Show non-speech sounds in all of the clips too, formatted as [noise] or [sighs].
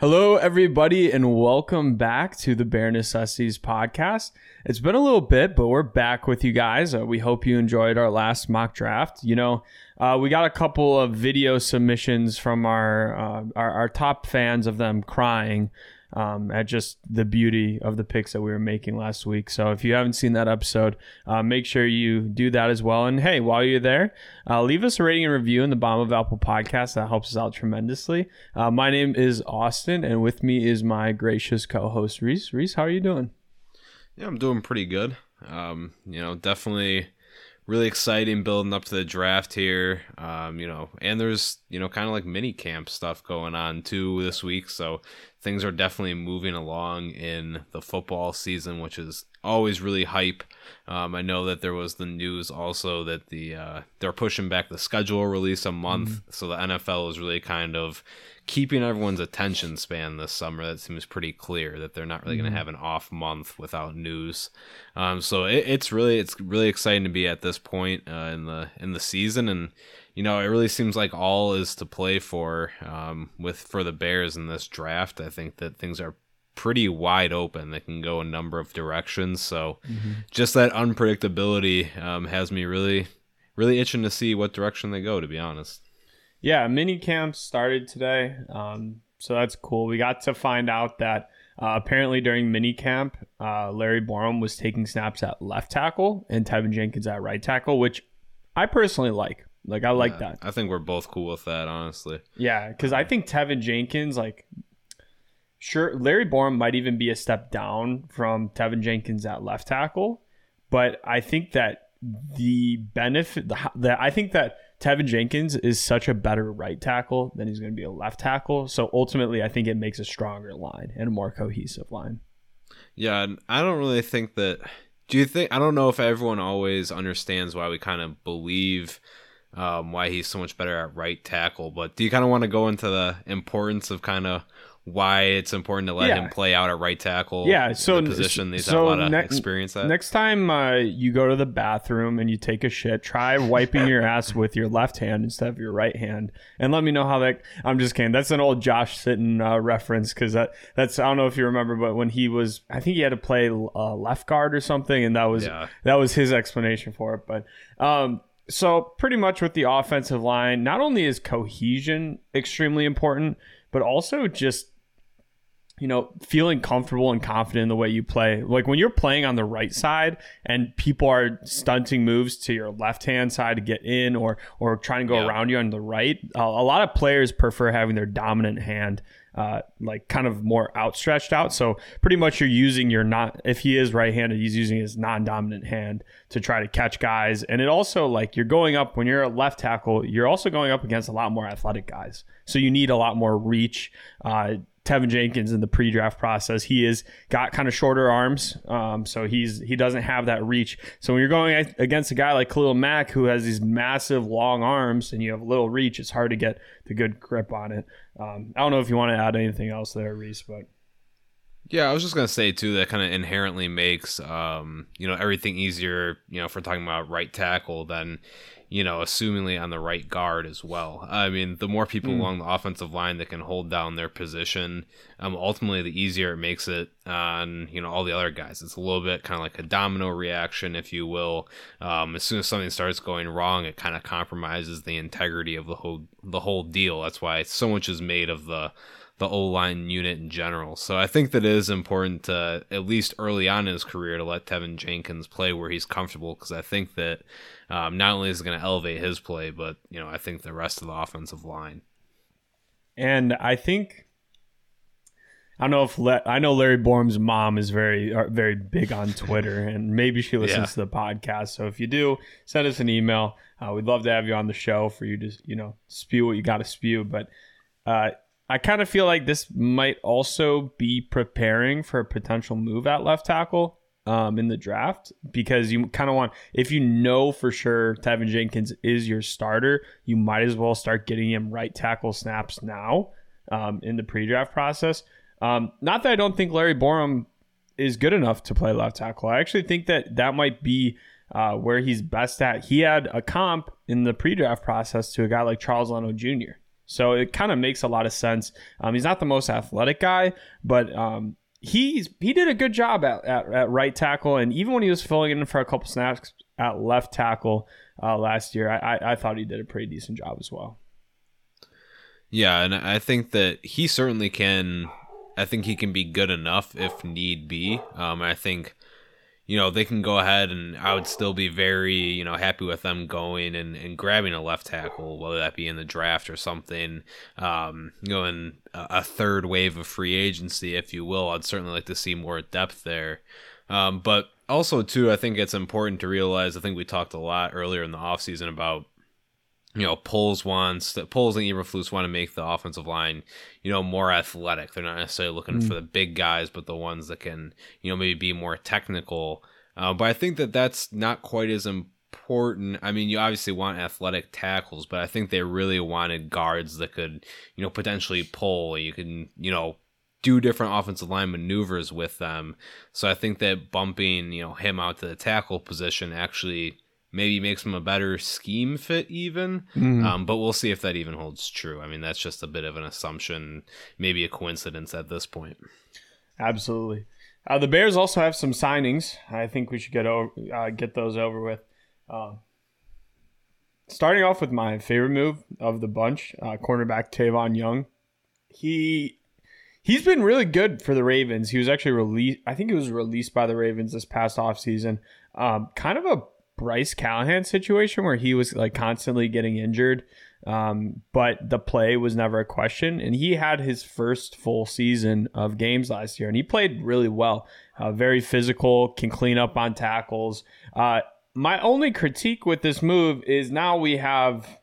Hello, everybody, and welcome back to the Bare Necessities podcast. It's been a little bit, but we're back with you guys. Uh, we hope you enjoyed our last mock draft. You know, uh, we got a couple of video submissions from our, uh, our our top fans of them crying um, at just the beauty of the picks that we were making last week. So if you haven't seen that episode, uh, make sure you do that as well. And hey, while you're there, uh, leave us a rating and review in the bottom of Apple Podcast. That helps us out tremendously. Uh, my name is Austin, and with me is my gracious co-host Reese. Reese, how are you doing? Yeah, I'm doing pretty good. Um, you know, definitely really exciting building up to the draft here. Um, you know, and there's you know kind of like mini camp stuff going on too this week, so things are definitely moving along in the football season, which is always really hype. Um, I know that there was the news also that the uh, they're pushing back the schedule release a month, mm-hmm. so the NFL is really kind of keeping everyone's attention span this summer. That seems pretty clear that they're not really mm-hmm. going to have an off month without news. Um, so it, it's really it's really exciting to be at this point uh, in the in the season and you know, it really seems like all is to play for um, with for the Bears in this draft. I think that things are pretty wide open. They can go a number of directions. So mm-hmm. just that unpredictability um, has me really, really itching to see what direction they go. To be honest. Yeah, mini camp started today, um, so that's cool. We got to find out that uh, apparently during mini camp, uh, Larry Borom was taking snaps at left tackle and Teven Jenkins at right tackle, which I personally like. Like I like yeah, that. I think we're both cool with that, honestly. Yeah, because I think Teven Jenkins, like, sure, Larry Borom might even be a step down from Teven Jenkins at left tackle, but I think that the benefit, the, the I think that Teven Jenkins is such a better right tackle than he's going to be a left tackle. So ultimately, I think it makes a stronger line and a more cohesive line. Yeah, I don't really think that. Do you think? I don't know if everyone always understands why we kind of believe um, why he's so much better at right tackle. But do you kind of want to go into the importance of kind of why it's important to let yeah. him play out at right tackle? Yeah, so position he's so a lot of ne- experience at. Next time uh, you go to the bathroom and you take a shit, try wiping your ass [laughs] with your left hand instead of your right hand, and let me know how that. I'm just kidding. That's an old Josh Sitton uh, reference because that that's I don't know if you remember, but when he was, I think he had to play uh, left guard or something, and that was yeah. that was his explanation for it. But um, so pretty much with the offensive line, not only is cohesion extremely important, but also just you know, feeling comfortable and confident in the way you play. Like when you're playing on the right side and people are stunting moves to your left hand side to get in or or trying to go yeah. around you on the right, a lot of players prefer having their dominant hand uh, like kind of more outstretched out. So pretty much you're using your not if he is right-handed, he's using his non-dominant hand to try to catch guys. And it also like you're going up when you're a left tackle, you're also going up against a lot more athletic guys. So you need a lot more reach. Uh, Teven Jenkins in the pre-draft process. He is got kind of shorter arms, um, so he's he doesn't have that reach. So when you're going against a guy like Khalil Mack who has these massive long arms and you have little reach, it's hard to get the good grip on it. Um, I don't know if you want to add anything else there, Reese, but yeah, I was just gonna say too that kind of inherently makes um, you know everything easier. You know, if we're talking about right tackle, then you know, assumingly on the right guard as well. I mean, the more people mm. along the offensive line that can hold down their position, um, ultimately the easier it makes it on you know all the other guys. It's a little bit kind of like a domino reaction, if you will. Um, as soon as something starts going wrong, it kind of compromises the integrity of the whole the whole deal. That's why so much is made of the the O line unit in general. So I think that it is important to at least early on in his career to let Teven Jenkins play where he's comfortable because I think that um, not only is it going to elevate his play, but you know I think the rest of the offensive line. And I think I don't know if Le- I know Larry Borom's mom is very uh, very big on Twitter, [laughs] and maybe she listens yeah. to the podcast. So if you do, send us an email. Uh, we'd love to have you on the show for you to you know spew what you got to spew. But uh, I kind of feel like this might also be preparing for a potential move at left tackle um, in the draft because you kind of want, if you know for sure Teven Jenkins is your starter, you might as well start getting him right tackle snaps now um, in the pre draft process. Um, not that I don't think Larry Borom is good enough to play left tackle. I actually think that that might be uh, where he's best at. He had a comp in the pre draft process to a guy like Charles Leno Jr. So it kind of makes a lot of sense. Um, he's not the most athletic guy, but um, he's he did a good job at, at, at, right tackle, and even when he was filling in for a couple snaps at left tackle uh, last year, I, I, I thought he did a pretty decent job as well. Yeah, and I think that he certainly can. I think he can be good enough if need be. Um, I think you know, they can go ahead and I would still be very, you know, happy with them going and, and grabbing a left tackle, whether that be in the draft or something, um, going a third wave of free agency, if you will. I'd certainly like to see more depth there. Um, but also, too, I think it's important to realize, I think we talked a lot earlier in the offseason about you know, Poles wants that Poles and Eberflus want to make the offensive line, you know, more athletic. They're not necessarily looking mm. for the big guys, but the ones that can, you know, maybe be more technical. Uh, but I think that that's not quite as important. I mean, you obviously want athletic tackles, but I think they really wanted guards that could, you know, potentially pull. You can, you know, do different offensive line maneuvers with them. So I think that bumping, you know, him out to the tackle position actually maybe makes him a better scheme fit even. Mm-hmm. um, but we'll see if that even holds true. I mean that's just a bit of an assumption maybe a coincidence at this point. Absolutely. Uh, the bears also have some signings. I think we should get over uh, get those over with. Uh, starting off with my favorite move of the bunch uh, cornerback tavon young. He he's been really good for the ravens. He was actually released i think he was released by the ravens this past offseason. Um, kind of a Bryce Callahan situation where he was like constantly getting injured. Um, but the play was never a question. And he had his first full season of games last year, and he played really well. Uh, very physical, can clean up on tackles. Uh, my only critique with this move is now we have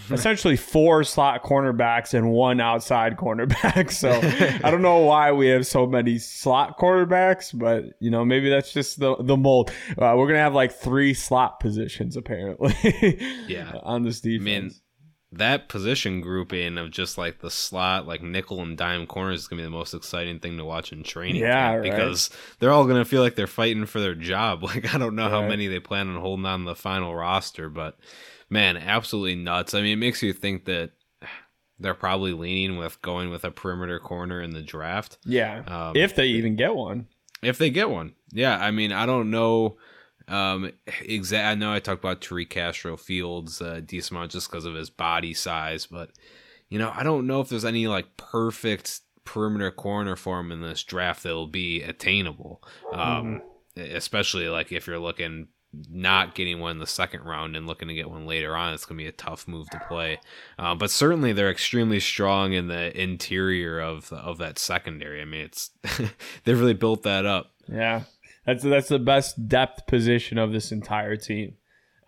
[laughs] essentially four slot cornerbacks and one outside cornerback. [laughs] So I don't know why we have so many slot cornerbacks, but you know maybe that's just the the mold. Uh, we're gonna have like three slot positions apparently. [laughs] yeah, on this defense. I mean, that position grouping of just like the slot, like nickel and dime corners is gonna be the most exciting thing to watch in training. Yeah, right. because they're all gonna feel like they're fighting for their job. Like I don't know right. how many they plan on holding on the final roster, but man, absolutely nuts. I mean, it makes you think that they're probably leaning with going with a perimeter corner in the draft. Yeah, um, if they even get one. If they get one, yeah. I mean, I don't know. Um, exact. I know I talked about Tariq Castro Fields uh, decent amount just because of his body size, but you know, I don't know if there's any like perfect perimeter corner for him in this draft that will be attainable. Um, mm-hmm. especially like if you're looking not getting one in the second round and looking to get one later on, it's going to be a tough move to play. Uh, but certainly they're extremely strong in the interior of of that secondary. I mean, it's [laughs] they've really built that up. Yeah, that's that's the best depth position of this entire team.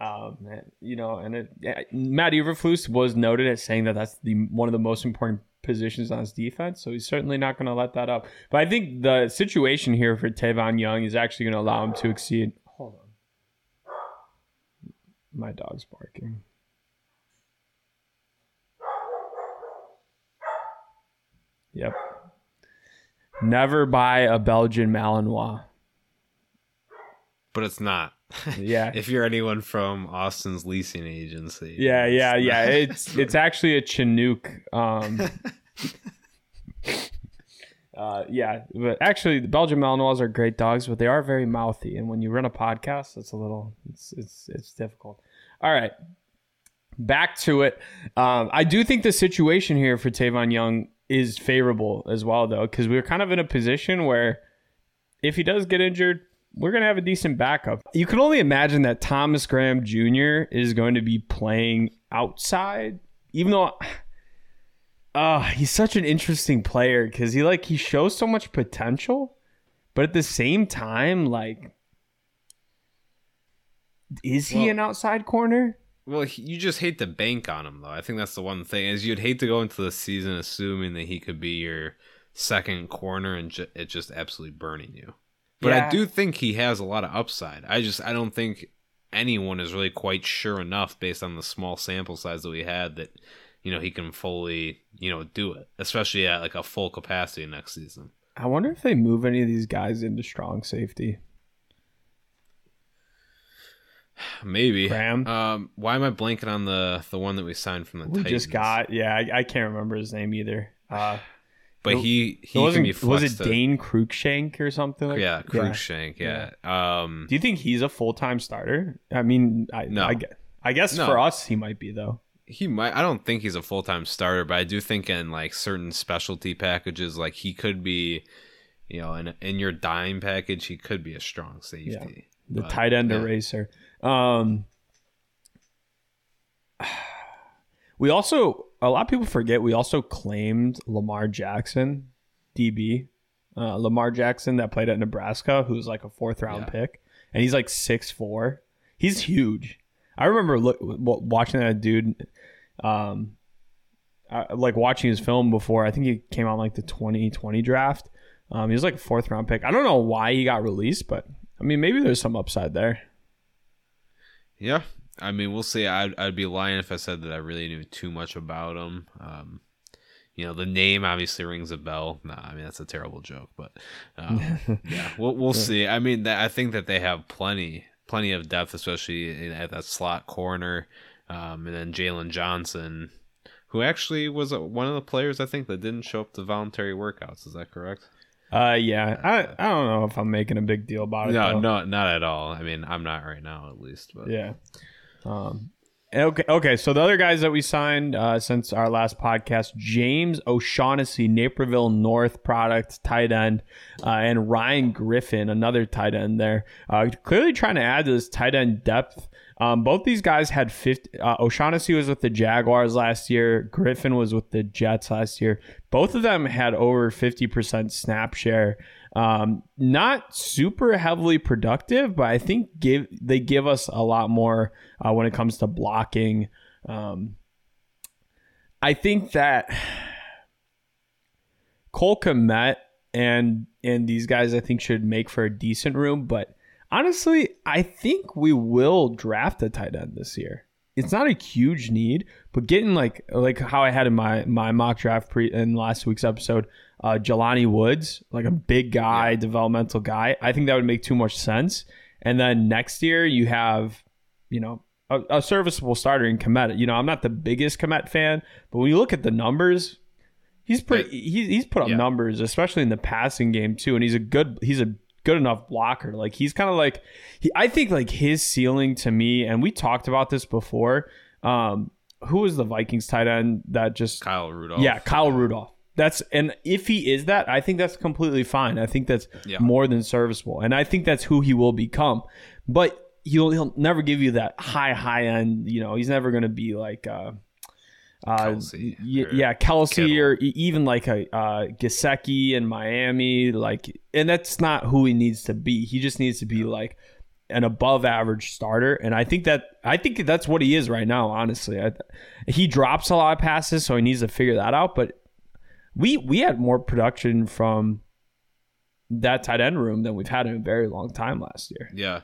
Um, you know, and it, yeah, Matt Eberflus was noted as saying that that's the one of the most important positions on his defense, so he's certainly not going to let that up. But I think the situation here for Tavon Young is actually going to allow him to exceed my dog's barking. Yep. Never buy a Belgian Malinois. But it's not. [laughs] Yeah. if you're anyone from Austin's leasing agency. Yeah, yeah, yeah. It's [laughs] it's actually a Chinook. Um [laughs] uh, yeah, but actually, the Belgian Malinois are great dogs, but they are very mouthy. And when you run a podcast, it's a little, it's it's it's difficult. All right, back to it. Um, I do think the situation here for Tavon Young is favorable as well, though, because we are kind of in a position where if he does get injured, we're going to have a decent backup. You can only imagine that Thomas Graham Jr. is going to be playing outside, even though uh, he's such an interesting player because he like he shows so much potential, but at the same time, like, is he well, an outside corner? Well, you just hate to bank on him, though. I think that's the one thing is you'd hate to go into the season assuming that he could be your second corner and ju- it just absolutely burning you. But yeah. I do think he has a lot of upside. I just I don't think anyone is really quite sure enough based on the small sample size that we had that you know he can fully you know do it, especially at like a full capacity next season. I wonder if they move any of these guys into strong safety. Maybe. Graham? Um, why am I blanking on the the one that we signed from the We Titans? just got yeah. I, I can't remember his name either. Uh, but it- he it he can wasn't be was it to- Dane Cruikshank or something? Like Yeah, Cruikshank. Yeah. Um, Do you think he's a full time starter? I mean, I, No. I, I guess No. for us he might be though. he might. I don't think he's a full time starter, but I do think in like certain specialty packages, like he could be, you know, in in your dime package, he could be a strong safety. The But, tight end yeah. eraser. Um, [sighs] we also a lot of people forget we also claimed Lamar Jackson, DB, uh, Lamar Jackson that played at Nebraska, who's like a fourth round Yeah. pick, and he's like six four. He's huge. I remember look, watching that dude. Um, I, like watching his film before. I think he came out like the 2020 draft. Um, he was like a fourth round pick. I don't know why he got released, but I mean, maybe there's some upside there. Yeah, I mean, we'll see. I'd, I'd be lying if I said that I really knew too much about him. Um, you know, the name obviously rings a bell. Nah, I mean that's a terrible joke, but um, [laughs] yeah, we'll we'll see. I mean, that, I think that they have plenty plenty of depth, especially in- at that slot corner, um, and then Jaylon Johnson, who actually was one of the players I think that didn't show up to voluntary workouts. Is that correct? Uh, yeah, I, I don't know if I'm making a big deal about it. No, though. no, not at all. I mean, I'm not right now, at least. But Yeah. Um, okay. Okay. So the other guys that we signed uh, since our last podcast, James O'Shaughnessy, Naperville North product tight end, uh, and Ryan Griffin, another tight end there. Uh, clearly trying to add to this tight end depth. Um, both these guys had 50. Uh, O'Shaughnessy was with the Jaguars last year. Griffin was with the Jets last year. Both of them had over 50% snap share. Um, not super heavily productive, but I think give they give us a lot more uh, when it comes to blocking. Um, I think that Cole Kmet and and these guys I think should make for a decent room, but honestly, I think we will draft a tight end this year. It's not a huge need, but getting like like how I had in my my mock draft pre in last week's episode, uh, Jelani Woods, like a big guy, developmental guy. I think that would make too much sense. And then next year you have, you know, a, a serviceable starter in Kmet. You know, I'm not the biggest Kmet fan, but when you look at the numbers, he's pretty. He's he's put up Yeah. numbers, especially in the passing game too. And he's a good. He's a good enough blocker. Like he's kind of like. He, I think like his ceiling to me, and we talked about this before. Um, who was the Vikings tight end that just Kyle Rudolph. yeah, Kyle Rudolph. That's and if he is that, I think that's completely fine. I think that's Yeah. more than serviceable, and I think that's who he will become. But he'll he'll never give you that high high end. You know, he's never going to be like. Uh, uh, Kelce y- or yeah, Kelce Kittle. or e- even like a uh, Gesicki in Miami, like, and that's not who he needs to be. He just needs to be like an above average starter, and I think that I think that's what he is right now. Honestly, I, he drops a lot of passes, so he needs to figure that out. But we we had more production from that tight end room than we've had in a very long time last year. Yeah.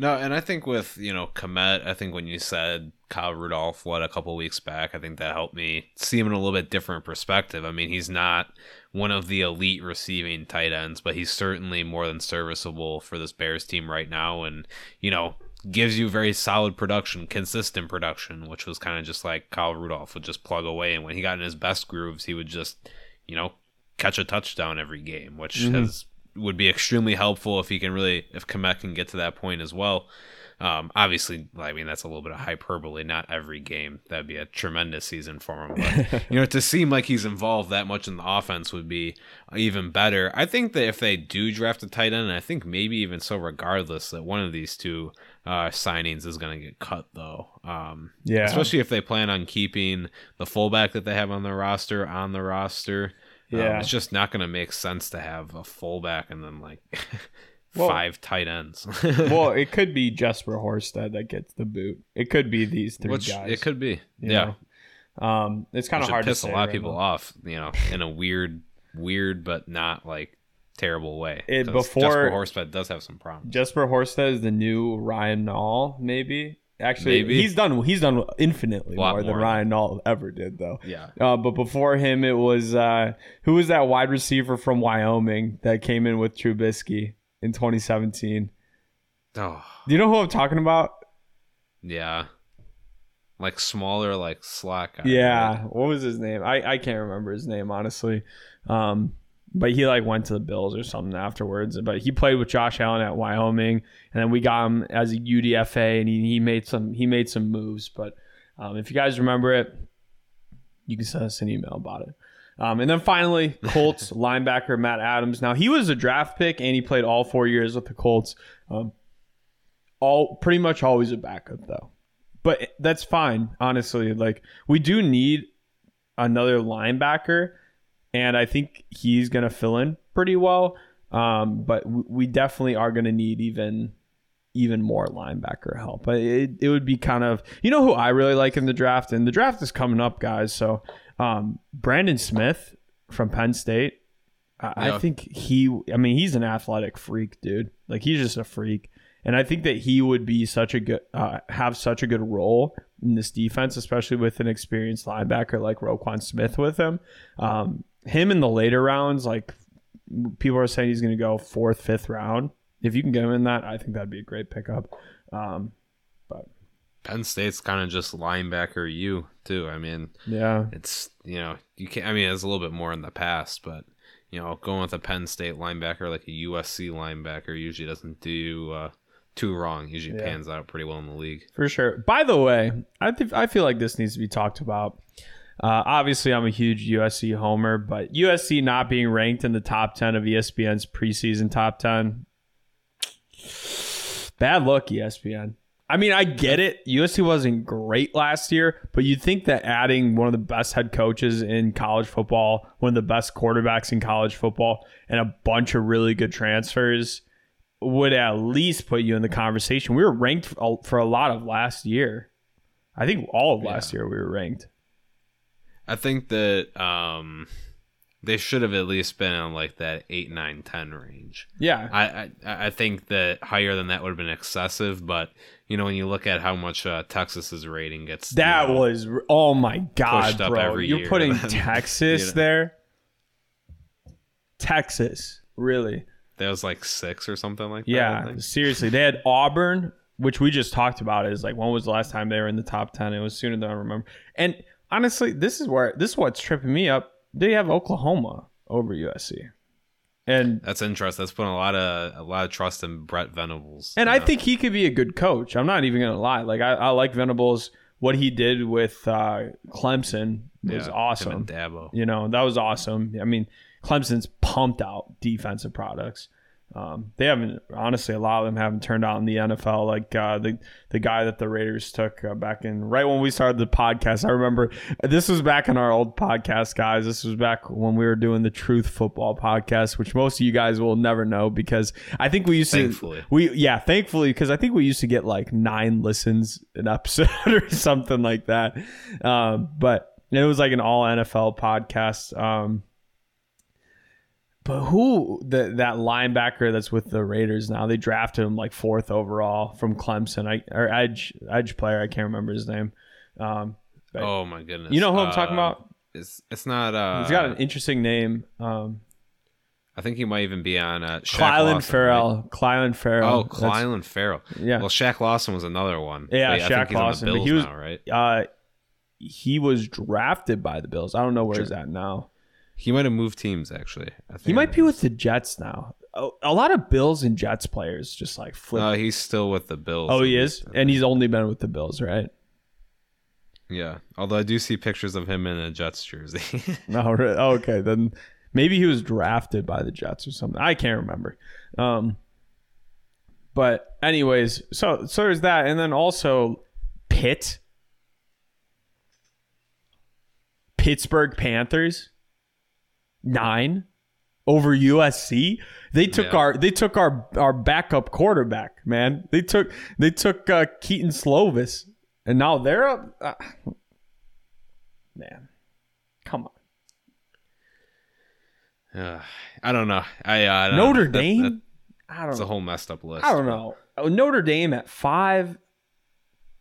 No, and I think with, you know, Kmet, I think when you said Kyle Rudolph, what, a couple weeks back, I think that helped me see him in a little bit different perspective. I mean, he's not one of the elite receiving tight ends, but he's certainly more than serviceable for this Bears team right now. And, you know, gives you very solid production, consistent production, which was kind of just like Kyle Rudolph would just plug away. And when he got in his best grooves, he would just, you know, catch a touchdown every game, which Mhm. has would be extremely helpful if he can really if Kmet can get to that point as well. Um, obviously, I mean that's a little bit of hyperbole. Not every game that'd be a tremendous season for him, but [laughs] you know to seem like he's involved that much in the offense would be even better. I think that if they do draft a tight end, and I think maybe even so, regardless, that one of these two uh, signings is going to get cut though. Um, Yeah. especially if they plan on keeping the fullback that they have on their roster on the roster. Um, Yeah. it's just not going to make sense to have a fullback and then like [laughs] Well- five tight ends. [laughs] well, it could be Jesper Horsted that gets the boot. It could be these three which guys. it could be. Yeah? Um, it's kind of hard piss to piss a lot of people now. off. You know, in a weird, weird but not like terrible way. It- before- Jesper Horsted does have some problems. Jesper Horsted is the new Ryan Nall, maybe. Actually, Maybe. he's done he's done infinitely lot more than. Ryan Nall ever did, though. yeah, Uh, but before him, it was uh, who was that wide receiver from Wyoming that came in with Trubisky in 2017? oh, Do you know who I'm talking about? Yeah. Like smaller, like slack guy. Yeah, right? what was his name? I, I can't remember his name honestly. Um, but he like went to the Bills or something afterwards. But he played with Josh Allen at Wyoming, and then we got him as a UDFA, and he, he made some he made some moves. But um, if you guys remember it, you can send us an email about it. Um, and then finally, [laughs] Colts linebacker Matt Adams. Now he was a draft pick, and he played all four years with the Colts. Um, all pretty much always a backup though, but that's fine. Honestly, like we do need another linebacker, and I think he's gonna fill in pretty well. Um, but we definitely are gonna need even even more linebacker help. It, it would be kind of you know who I really like in the draft, and the draft is coming up, guys. So um, Brandon Smith from Penn State. I, I think he. I mean, he's an athletic freak, dude. Like he's just a freak, and I think that he would be such a good uh, have such a good role in this defense, especially with an experienced linebacker like Roquan Smith with him. Um, him in the later rounds, like people are saying, he's going to go fourth, fifth round. If you can get him in that, I think that'd be a great pickup. Um, but Penn State's kind of just linebacker you too. I mean, yeah, it's you know you can not I mean it's a little bit more in the past, but you know going with a Penn State linebacker like a USC linebacker usually doesn't do uh, too wrong. Usually Yeah. pans out pretty well in the league. For sure. By the way, I think I feel like this needs to be talked about. Uh, obviously, I'm a huge USC homer, but USC not being ranked in the top 10 of ESPN's preseason top 10. Bad luck, ESPN. I mean, I get it. USC wasn't great last year, but you'd think that adding one of the best head coaches in college football, one of the best quarterbacks in college football, and a bunch of really good transfers would at least put you in the conversation. We were ranked for for a lot of last year. I think all of last year we were ranked. I think that um, they should have at least been in like that 8, 9, 10 range. Yeah. I, I I think that higher than that would have been excessive, but you know when you look at how much uh, Texas's rating gets, That you know, was oh my god, bro! You're putting then, [laughs] Texas you know. there. Texas, really? that was like six or something like that. Yeah, seriously. They had Auburn, which we just talked about. Is like when was the last time they were in the top ten? It was sooner than I remember. And honestly, this is where this is what's tripping me up. They have Oklahoma over USC, and That's interesting. That's putting a lot of a lot of trust in Brent Venables. And I know? think he could be a good coach. I'm not even gonna lie. Like I, I like Venables. What he did with uh, Clemson was Yeah, awesome. Dabo. You know that was awesome. I mean, Clemson's pumped out defensive products. Um, they haven't honestly a lot of them haven't turned out in the NFL. Like uh, the the guy that the Raiders took uh, back in right when we started the podcast. I remember this was back in our old podcast, guys. This was back when we were doing the Truth Football podcast, which most of you guys will never know because I think we used Thankfully. to we yeah thankfully because I think we used to get like nine listens an episode [laughs] or something like that. Um, but it was like an all NFL podcast. Um, but who the, that linebacker that's with the Raiders now? They drafted him like fourth overall from Clemson. I or edge edge player. I can't remember his name. Um, Oh my goodness. you know who I'm talking Uh, about? It's it's not. Uh, He's got an interesting name. Um, I think he might even be on uh, Shaq Clelin Lawson, right? Ferrell. Clelin Ferrell. Oh, Clelin Ferrell. Yeah. Well, Shaq Lawson was another one. Yeah, Wait, Shaq Lawson, on but he was- now, right? uh, he was drafted by the Bills. I don't know where Sure. he's at now. He might have moved teams actually. I think He might be with the Jets now. A, a lot of Bills and Jets players just like flip. Uh, he's still with the Bills. oh, he is, and he's only been with the Bills, right? yeah. Although I do see pictures of him in a Jets jersey. [laughs] No, re- oh, okay. Then maybe he was drafted by the Jets or something. I can't remember. Um, but anyways, so so there's that, and then also Pitt, Pittsburgh Panthers, nine over USC. They took Yeah. our they took our our backup quarterback. Man, they took they took uh, Kedon Slovis, and now they're up. Uh, man, come on. Uh, I don't know. I, uh, I don't Notre know. Dame. that- I don't It's a whole messed up list. I don't know. Notre Dame at five.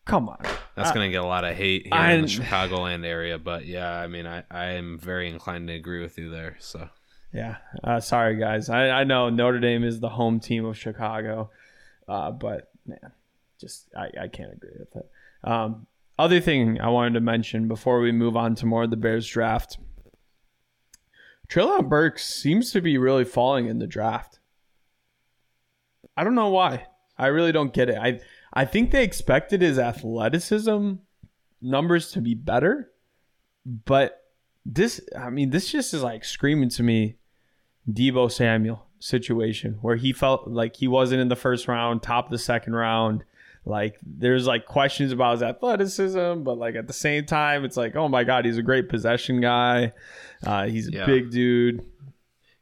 Come on. That's I- gonna get a lot of hate here I- in the Chicagoland area, but yeah, I mean, I I am very inclined to agree with you there. So Yeah. Uh, sorry, guys. I, I know Notre Dame is the home team of Chicago, uh, but man, just I, I can't agree with it. Um, other thing I wanted to mention before we move on to more of the Bears draft. Treylon Burks seems to be really falling in the draft. I don't know why. I really don't get it. I I think they expected his athleticism numbers to be better, but this I mean this just is like screaming to me Deebo Samuel situation where he felt like he wasn't in the first round, top of the second round. Like there's like questions about his athleticism, but like at the same time, it's like, oh my god, he's a great possession guy. Uh, he's a yeah. big dude.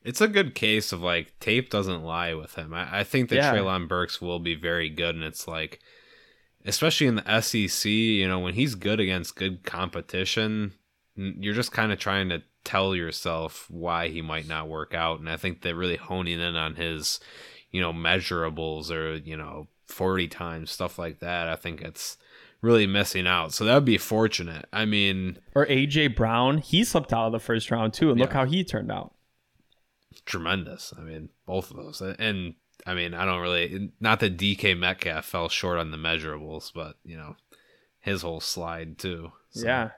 It's a good case of like tape doesn't lie with him. I, I think that yeah. Treylon Burks will be very good, and it's like, especially in the SEC, you know, when he's good against good competition, you're just kind of trying to tell yourself why he might not work out. And I think they're really honing in on his, you know, measurables or, you know, 40 times, stuff like that. I think it's really missing out. So that would be fortunate. I mean, or AJ Brown, he slipped out of the first round too. And yeah. look how he turned out. Tremendous. I mean, both of those. And I mean, I don't really, not that DK Metcalf fell short on the measurables, but, you know, his whole slide too. So. Yeah.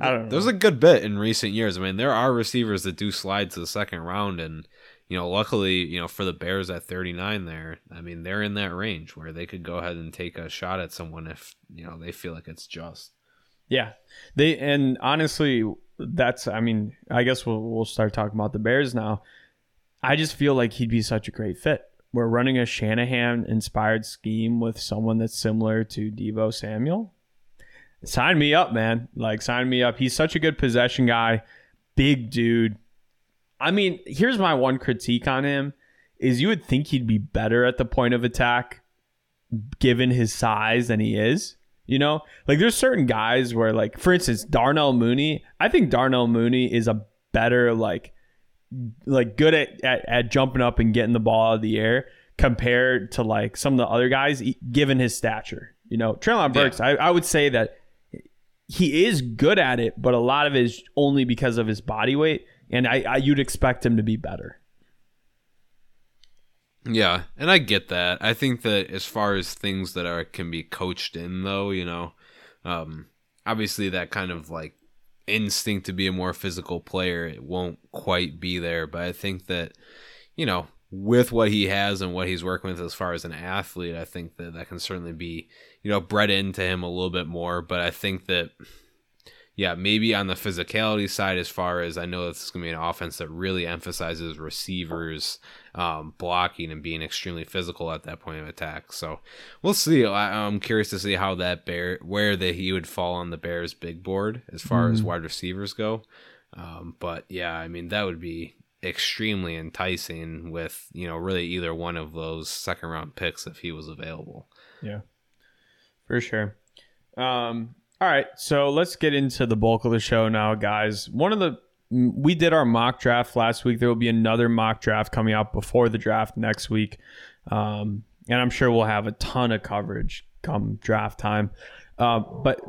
I don't know. There's a good bit in recent years. I mean, there are receivers that do slide to the second round, and you know, luckily, you know, for the Bears at 39, there, I mean, they're in that range where they could go ahead and take a shot at someone if you know they feel like it's just. Yeah, they and honestly, that's. I mean, I guess we'll we'll start talking about the Bears now. I just feel like he'd be such a great fit. We're running a Shanahan inspired scheme with someone that's similar to Deebo Samuel sign me up, man. Like, sign me up. He's such a good possession guy, big dude. I mean, here's my one critique on him is you would think he'd be better at the point of attack given his size than he is. You know, like there's certain guys where, like, for instance, Darnell Mooney. I think Darnell Mooney is a better, like, like good at, at, at jumping up and getting the ball out of the air compared to like some of the other guys, given his stature. You know, Treylon Burks, yeah. I, I would say that he is good at it, but a lot of it is only because of his body weight, and I, I you'd expect him to be better. Yeah, and I get that. I think that as far as things that are can be coached in, though, you know, um, obviously that kind of like instinct to be a more physical player it won't quite be there. But I think that you know with what he has and what he's working with as far as an athlete, I think that that can certainly be, you know, bred into him a little bit more. But I think that, yeah, maybe on the physicality side, as far as I know, this is going to be an offense that really emphasizes receivers um, blocking and being extremely physical at that point of attack. So we'll see. I, am curious to see how that bear, where that he would fall on the Bears' big board as far mm-hmm. as wide receivers go. Um, but yeah, I mean, that would be extremely enticing with you know really either one of those second round picks if he was available. Yeah, for sure. Um, all right, so let's get into the bulk of the show now, guys. One of the we did our mock draft last week. There will be another mock draft coming out before the draft next week, um, and I'm sure we'll have a ton of coverage come draft time. Uh, but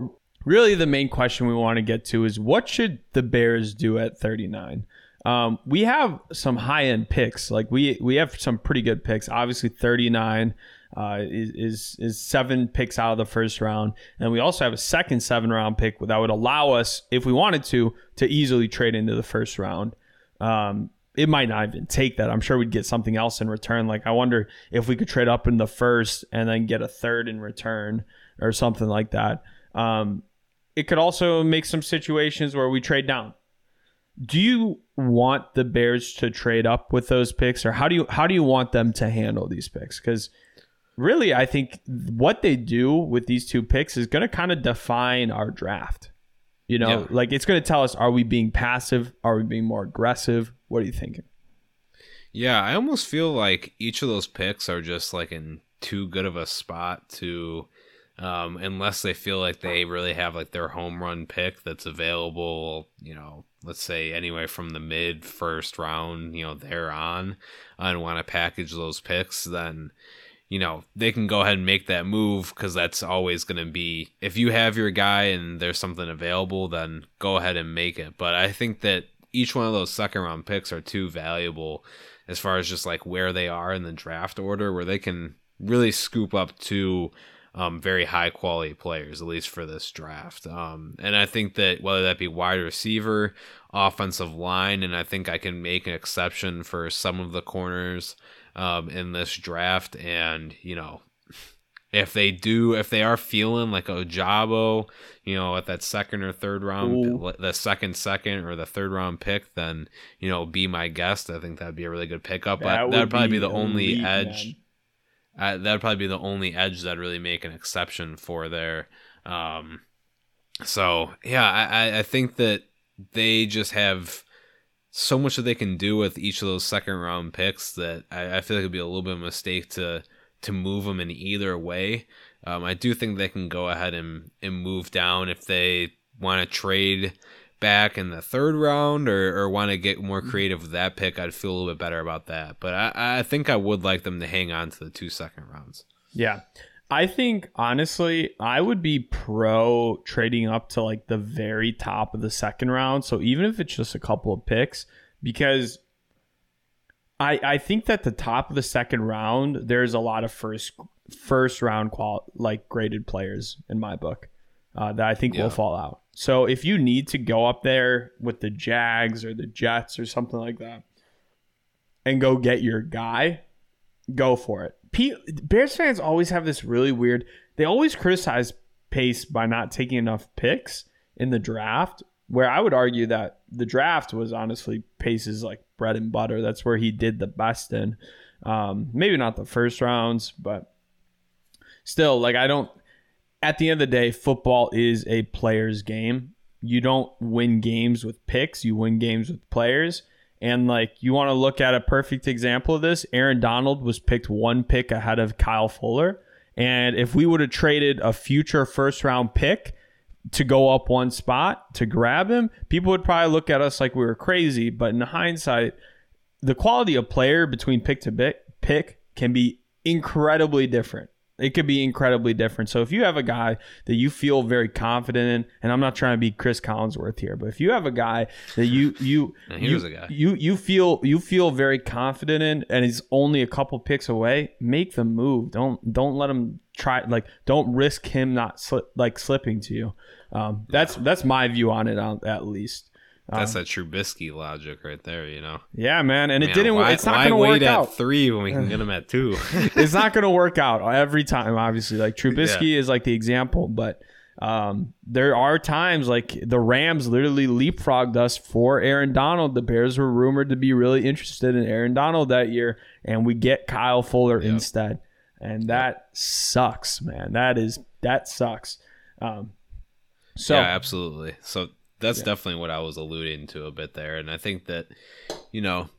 really, the main question we want to get to is what should the Bears do at 39? Um, we have some high end picks. Like we we have some pretty good picks. Obviously, 39 uh, is, is seven picks out of the first round, and we also have a second seven round pick that would allow us, if we wanted to, to easily trade into the first round. Um, it might not even take that. I'm sure we'd get something else in return. Like I wonder if we could trade up in the first and then get a third in return or something like that. Um, it could also make some situations where we trade down do you want the Bears to trade up with those picks, or how do you how do you want them to handle these picks? Because really, I think what they do with these two picks is going to kind of define our draft. You know, yeah. like it's going to tell us: Are we being passive? Are we being more aggressive? What are you thinking? Yeah, I almost feel like each of those picks are just like in too good of a spot to um, unless they feel like they really have like their home run pick that's available, you know, let's say anyway from the mid first round, you know, they're on and want to package those picks, then you know they can go ahead and make that move because that's always going to be if you have your guy and there's something available, then go ahead and make it. But I think that each one of those second round picks are too valuable as far as just like where they are in the draft order, where they can really scoop up two um, very high quality players, at least for this draft. Um, and I think that whether that be wide receiver, offensive line, and I think I can make an exception for some of the corners um, in this draft. And, you know, if they do, if they are feeling like Ojabo, you know, at that second or third round, Ooh. the second, second, or the third round pick, then, you know, be my guest. I think that'd be a really good pickup. That would probably be, the only edge. Uh, that'd probably be the only edge that'd really make an exception for there. Um, so yeah, I, I think that they just have so much that they can do with each of those second round picks that I, I feel like it'd be a little bit of a mistake to to move them in either way. Um, I do think they can go ahead and, and move down if they want to trade back in the third round or, or want to get more mm-hmm. creative with that pick. I'd feel a little bit better about that. But I, I think I would like them to hang on to the two second rounds. Yeah. I think honestly, I would be pro trading up to like the very top of the second round. So even if it's just a couple of picks, because I I think that the top of the second round, there's a lot of first first round qual like graded players in my book uh, that I think yeah. will fall out. So if you need to go up there with the Jags or the Jets or something like that, and go get your guy, go for it. P- Bears fans always have this really weird. They always criticize Pace by not taking enough picks in the draft. Where I would argue that the draft was honestly Pace's like bread and butter. That's where he did the best in. Um, maybe not the first rounds, but still, like I don't. At the end of the day, football is a player's game. You don't win games with picks. You win games with players. And like you want to look at a perfect example of this, Aaron Donald was picked one pick ahead of Kyle Fuller. And if we would have traded a future first round pick to go up one spot to grab him, people would probably look at us like we were crazy. But in hindsight, the quality of player between pick to pick pick can be incredibly different. It could be incredibly different. So if you have a guy that you feel very confident in, and I'm not trying to be Chris Collinsworth here, but if you have a guy that you [laughs] you you, you you feel you feel very confident in, and he's only a couple picks away, make the move. Don't don't let him try like don't risk him not slip, like slipping to you. Um, that's that's my view on it, at least. That's um, that Trubisky logic right there, you know. Yeah, man, and it didn't. Why, it's not going to work out. three when we can get him at two. [laughs] it's not going to work out every time. Obviously, like [laughs] Trubisky yeah. is like the example, but um, there are times like the Rams literally leapfrogged us for Aaron Donald. The Bears were rumored to be really interested in Aaron Donald that year, and we get Kyle Fuller yep. instead, and that sucks, man. That is that sucks. Um, so yeah, absolutely. So that's yeah. definitely what I was alluding to a bit there. And I think that, you know,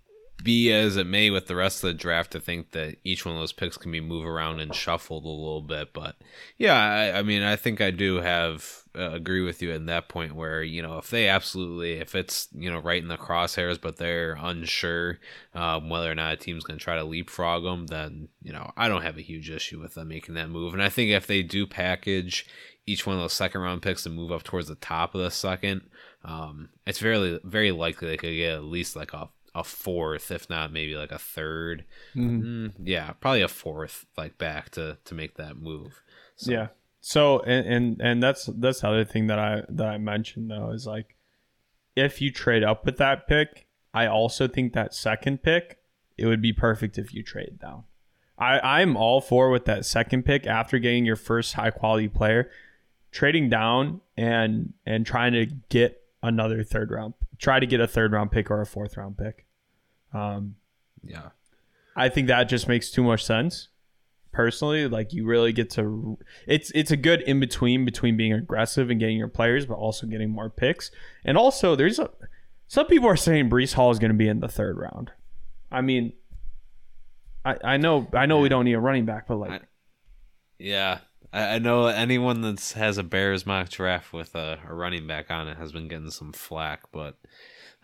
be as it may with the rest of the draft, I think that each one of those picks can be moved around and shuffled a little bit. But yeah, I, I mean, I think I do have uh, agree with you in that point where you know if they absolutely if it's you know right in the crosshairs, but they're unsure um, whether or not a team's going to try to leapfrog them, then you know I don't have a huge issue with them making that move. And I think if they do package each one of those second round picks to move up towards the top of the second, um, it's very very likely they could get at least like a a fourth, if not maybe like a 3rd mm-hmm. mm, yeah, probably a fourth, like back to to make that move. So. Yeah. So and, and and that's that's the other thing that I that I mentioned though is like if you trade up with that pick, I also think that second pick it would be perfect if you trade down. I I'm all for with that second pick after getting your first high quality player trading down and and trying to get another third round try to get a third round pick or a fourth round pick. Um yeah. I think that just makes too much sense. Personally like you really get to it's it's a good in between between being aggressive and getting your players but also getting more picks. And also there's a some people are saying Breece Hall is going to be in the third round. I mean i i know i know we don't need a running back but like I, yeah I, know anyone that has a Bears mock draft with a, a, running back on it has been getting some flack, but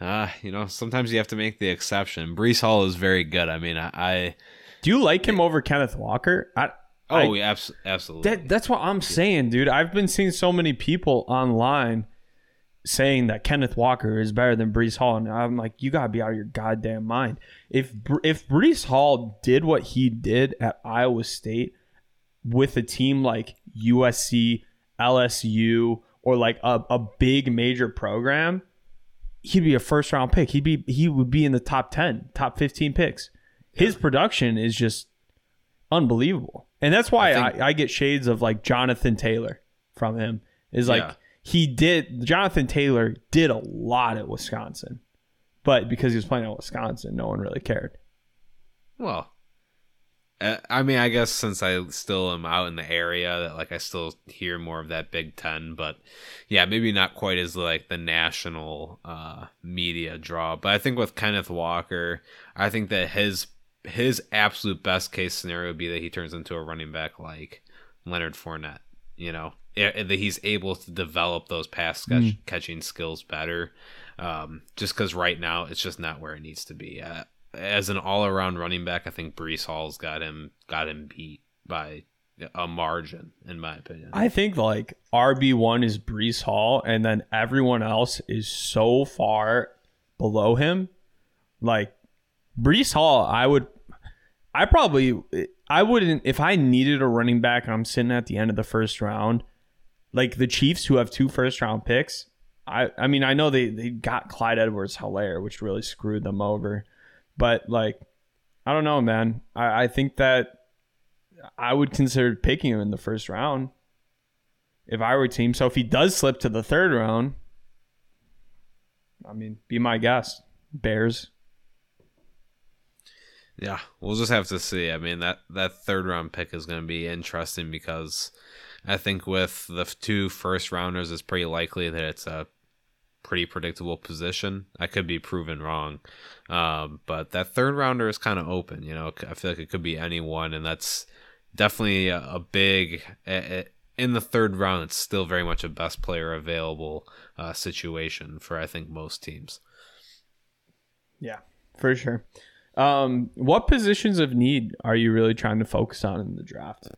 uh, you know, sometimes you have to make the exception. Breece Hall is very good. I mean, I, I do you like him over Kenneth Walker? I, oh, I, yeah, abs- absolutely. That, that's what I'm saying, dude. I've been seeing so many people online saying that Kenneth Walker is better than Breece Hall, and I'm like, you gotta be out of your goddamn mind. If if Breece Hall did what he did at Iowa State with a team like USC, LSU, or like a, a big major program, he'd be a first round pick. He'd be he would be in the top 10, top 15 picks. His production is just unbelievable. And that's why I, I think- I, get shades of like Jonathan Taylor from him. Is like Yeah. he did Jonathan Taylor did a lot at Wisconsin. But because he was playing at Wisconsin, no one really cared. Well, I mean, I guess since I still am out in the area, that like I still hear more of that Big Ten, but yeah, maybe not quite as like the national uh, media draw. But I think with Kenneth Walker, I think that his his absolute best case scenario would be that he turns into a running back like Leonard Fournette. You know, that he's able to develop those pass catch- catching skills better. Um, just because right now it's just not where it needs to be. Uh, as an all-around running back, I think Breece Hall's got him got him beat by a margin, in my opinion. I think like RB one is Breece Hall, and then everyone else is so far below him. Like Breece Hall, I would, I probably, I wouldn't if I needed a running back. and I'm sitting at the end of the first round, like the Chiefs who have two first round picks. I, I mean, I know they they got Clyde Edwards Helaire, which really screwed them over, but like, I don't know, man. I, I think that I would consider picking him in the first round if I were a team. So if he does slip to the third round, I mean, be my guest. Bears. Yeah, we'll just have to see. I mean that that third round pick is going to be interesting because I think with the two first rounders, it's pretty likely that it's a pretty predictable position. I could be proven wrong, um, but that third rounder is kind of open. You know, I feel like it could be anyone, and that's definitely a, a big. a- a- in the third round, it's still very much a best player available uh, situation for I think most teams. Yeah, for sure. Um, what positions of need are you really trying to focus on in the draft?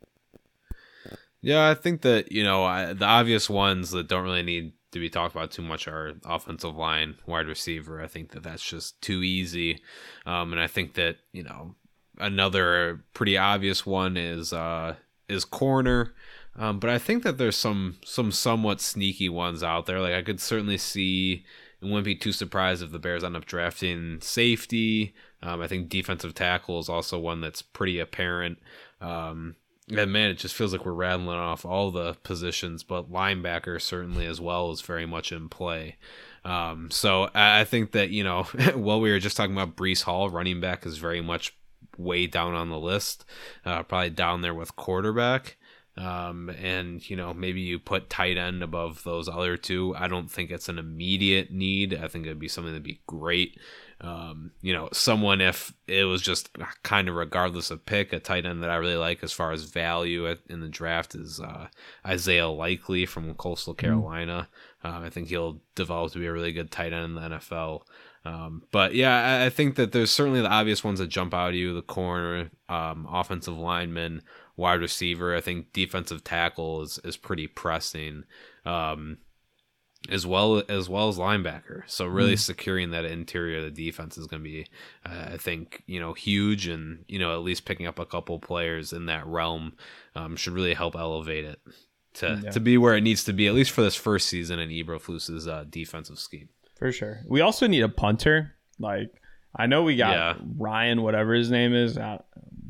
Yeah, I think that you know I, the obvious ones that don't really need to be talked about too much our offensive line, wide receiver. I think that that's just too easy, um, and I think that you know another pretty obvious one is uh, is corner. Um, but I think that there's some some somewhat sneaky ones out there. Like I could certainly see, and wouldn't be too surprised if the Bears end up drafting safety. Um, I think defensive tackle is also one that's pretty apparent. Um, and man, it just feels like we're rattling off all the positions, but linebacker certainly as well is very much in play. Um, so I think that you know, [laughs] while we were just talking about Breece Hall, running back is very much way down on the list, uh, probably down there with quarterback. Um, and you know, maybe you put tight end above those other two. I don't think it's an immediate need. I think it'd be something that'd be great. Um, you know, someone if it was just kind of regardless of pick, a tight end that I really like as far as value in the draft is uh, Isaiah Likely from Coastal Carolina. Uh, I think he'll develop to be a really good tight end in the NFL. Um, but yeah, I, I think that there's certainly the obvious ones that jump out at you: the corner, um, offensive lineman, wide receiver. I think defensive tackle is is pretty pressing. Um, as well as well as linebacker. So really securing that interior of the defense is going to be, uh, I think, you know, huge, and you know, at least picking up a couple players in that realm um, should really help elevate it to Yeah. to be where it needs to be, at least for this first season in Eberflus's uh, defensive scheme. For sure. We also need a punter. Like I know we got Yeah. Ryan, whatever his name is, uh,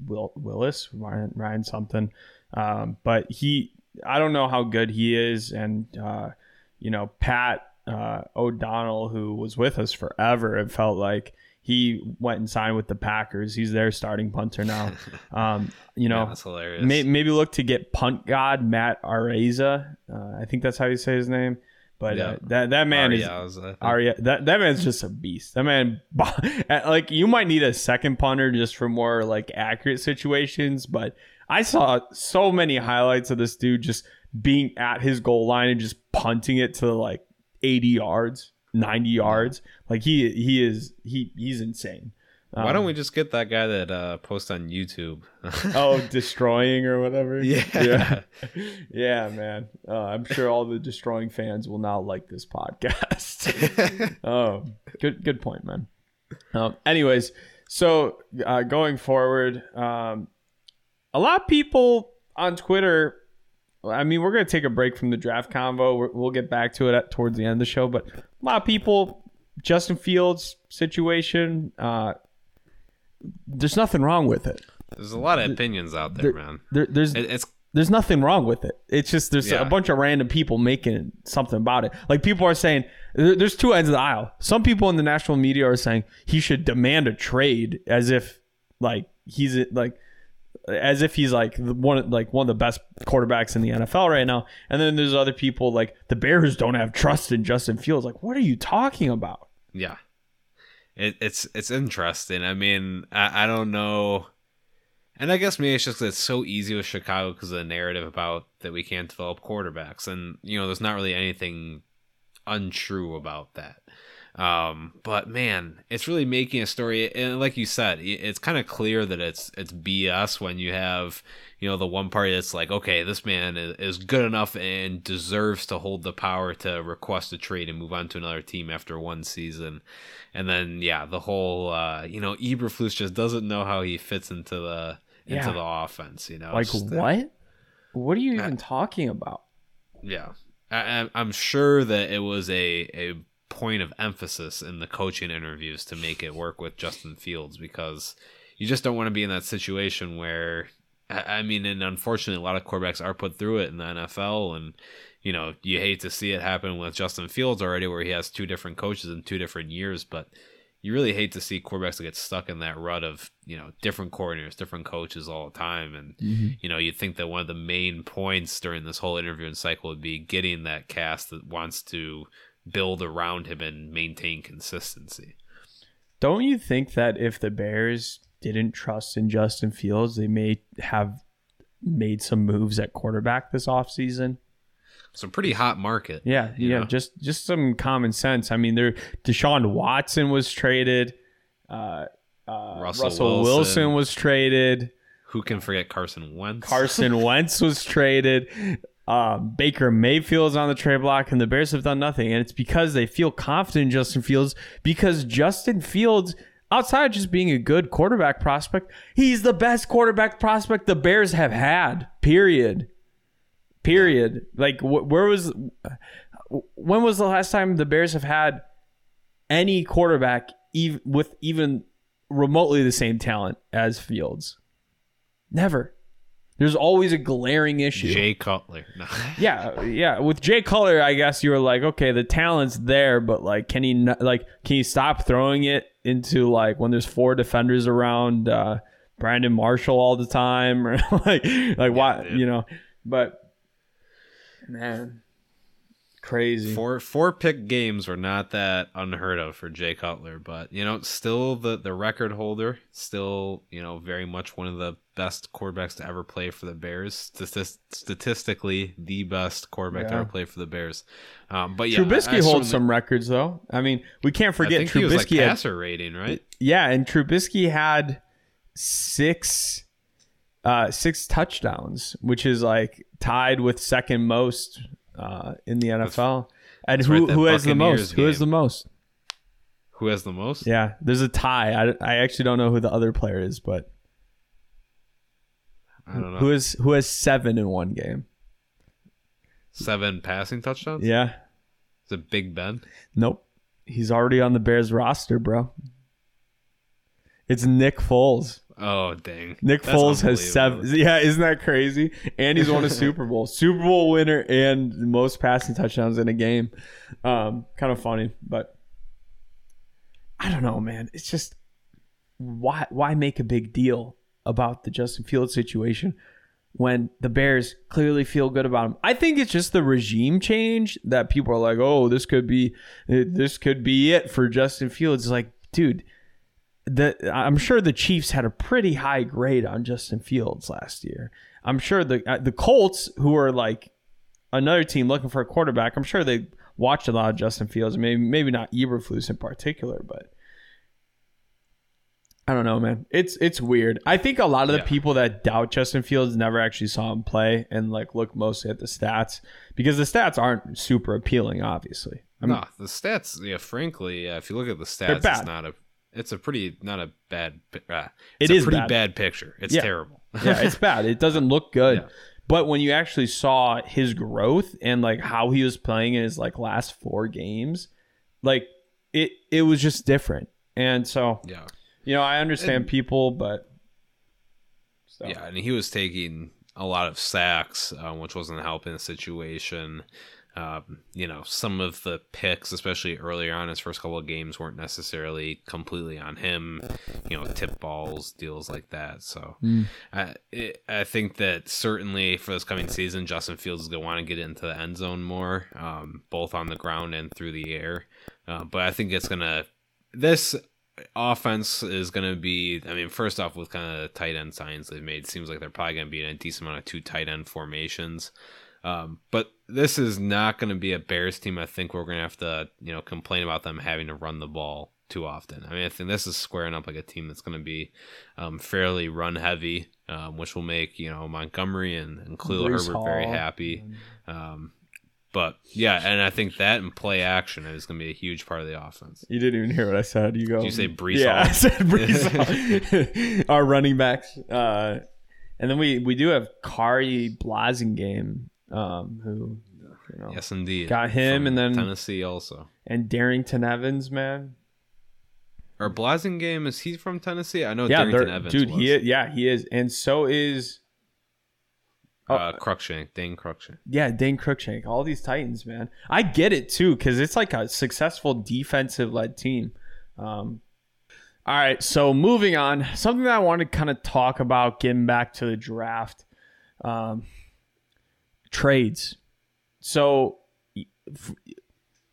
Will Willis, Ryan, Ryan something. Um, but he, I don't know how good he is, and uh, you know Pat uh, O'Donnell, who was with us forever, it felt like he went and signed with the Packers. He's their starting punter now. [laughs] Um, you know, yeah, that's hilarious. May, maybe look to get punt god Matt Araiza. Uh, I think that's how you say his name. But uh, that that man is Arias, Aria. That that man's just a beast. That man, [laughs] like you might need a second punter just for more like accurate situations. But I saw so many highlights of this dude just being at his goal line and just punting it to like 80 yards, 90 yards. Like he he is he he's insane. Why don't Um, we just get that guy that uh, posts on YouTube? [laughs] oh destroying or whatever Yeah. yeah [laughs] yeah man uh, i'm sure all the destroying fans will now like this podcast oh [laughs] good good point man um, anyways so uh, going forward um, a lot of people on Twitter, I mean, we're gonna take a break from the draft convo. We're, we'll get back to it at, towards the end of the show. But a lot of people, Justin Fields situation, uh, there's nothing wrong with it. There's a lot of opinions out there, man. There, there's It, it's there's nothing wrong with it. It's just there's Yeah. a bunch of random people making something about it. Like people are saying there- there's two ends of the aisle. Some people in the national media are saying he should demand a trade as if like he's like as if he's like one like one of the best quarterbacks in the NFL right now. And then there's other people like the Bears don't have trust in Justin Fields. Like what are you talking about? yeah. It, it's it's interesting. I mean, I, I don't know. And I guess maybe it's just it's so easy with Chicago because of the narrative about that we can't develop quarterbacks, and you know, there's not really anything untrue about that. Um, but man, it's really making a story, and like you said, it's kind of clear that it's it's BS when you have you know the one party that's like, okay, this man is, is good enough and deserves to hold the power to request a trade and move on to another team after one season, and then yeah, the whole uh, you know Eberflus just doesn't know how he fits into the into Yeah. the offense, you know, Like just- what? What are you even talking about? yeah, I, I'm- I'm sure that it was a a point of emphasis in the coaching interviews to make it work with Justin Fields because you just don't want to be in that situation where I mean, and unfortunately, a lot of quarterbacks are put through it in the NFL, and you know you hate to see it happen with Justin Fields already, where he has two different coaches in two different years, but you really hate to see quarterbacks that get stuck in that rut of you know different coordinators, different coaches all the time, and mm-hmm. you know you'd think that one of the main points during this whole interviewing cycle would be getting that cast that wants to build around him and maintain consistency. Don't you think that if the Bears didn't trust in Justin Fields, they may have made some moves at quarterback this offseason? A pretty hot market. Yeah, you yeah, know? just just some common sense. I mean, there Deshaun Watson was traded. Uh, uh, Russell Russell, Wilson. Wilson. was traded. Who can forget Carson Wentz? Carson [laughs] Wentz was traded. Um, Baker is on the trade block, and the Bears have done nothing. And it's because they feel confident in Justin Fields because Justin Fields, outside just being a good quarterback prospect, he's the best quarterback prospect the Bears have had. Period. Period. Like, wh- where was, when was the last time the Bears have had any quarterback ev- with even remotely the same talent as Fields? Never. There's always a glaring issue. Jay Cutler. [laughs] No. Yeah, yeah. With Jay Cutler, I guess you were like, okay, the talent's there, but like, can he like can he stop throwing it into like when there's four defenders around uh, Brandon Marshall all the time, [laughs] or like like why dude. you know? But man, crazy. Four four pick games were not that unheard of for Jay Cutler, but you know, still the the record holder, still you know very much one of the best quarterbacks to ever play for the Bears. Statist- statistically, the best quarterback to ever play for the Bears. Um, but yeah, Trubisky I- I holds some records though. I mean, we can't I forget he was like Trubisky. had, passer rating, right? yeah, and Trubisky had six uh six touchdowns, which is like tied with second most uh in the NFL. And who right, who has the most? Who has the most? Who has the most? Yeah, there's a tie. I, I actually don't know who the other player is, but I don't know. who is who has seven in one game? Seven passing touchdowns. Yeah. Is it Big Ben? Nope. He's already on the Bears roster, bro. It's Nick Foles. Oh dang! Nick That's Foles has seven. Yeah, isn't that crazy? And he's won a [laughs] Super Bowl, Super Bowl winner, and most passing touchdowns in a game. Um, kind of funny, but I don't know, man. It's just why why make a big deal about the Justin Fields situation when the Bears clearly feel good about him? I think it's just the regime change that people are like, oh, this could be this could be it for Justin Fields. It's like, dude the I'm sure the Chiefs had a pretty high grade on Justin Fields last year. I'm sure the uh, the Colts, who are like another team looking for a quarterback, I'm sure they watched a lot of Justin Fields. Maybe maybe not Eberflus in particular, but I don't know, man. It's it's weird. I think a lot of the Yeah. people that doubt Justin Fields never actually saw him play and like look mostly at the stats because the stats aren't super appealing. Obviously, I mean, no, the stats. Yeah, frankly, yeah, if you look at the stats, it's not a. It's a pretty not a bad. Uh, It it's a is pretty bad. bad, picture. It's Yeah. terrible. [laughs] Yeah, it's bad. It doesn't look good. Yeah. But when you actually saw his growth and like how he was playing in his like last four games, like it it was just different. And so, yeah. you know, I understand people, but so. Yeah, and he was taking a lot of sacks, um, which wasn't helping the situation. Um, you know, some of the picks, especially earlier on his first couple of games, weren't necessarily completely on him. You know, tip balls, deals like that. So, Mm. I it, I think that certainly for this coming season, Justin Fields is going to want to get into the end zone more, um, both on the ground and through the air. Uh, but I think it's gonna this offense is going to be. I mean, first off, with kind of the tight end signs they've made, seems like they're probably going to be in a decent amount of two tight end formations. Um, but this is not going to be a Bears team. I think we're going to have to, you know, complain about them having to run the ball too often. I mean, I think this is squaring up like a team that's going to be um, fairly run heavy, um, which will make you know Montgomery and, and Breece Herbert very happy. Um, but yeah, and I think that and play action is going to be a huge part of the offense. You didn't even hear what I said. You go. Did you say Breece Yeah, Hall? I said [laughs] Breece Hall. [laughs] Our running backs. Uh, and then we we do have Khari Blasingame, um, who you know, Yes, indeed. Got him, From and then- Tennessee also. and Darrynton Evans, man. Or Blasingame is he from Tennessee? I know yeah, Darrynton Evans. dude, was. he is, yeah he is, and so is oh. uh, Cruikshank, Dane Cruikshank. yeah Dane Cruikshank. All these Titans, man. I get it too because it's like a successful defensive led team. Um, all right, so moving on, something that I want to kind of talk about, getting back to the draft, um, trades. So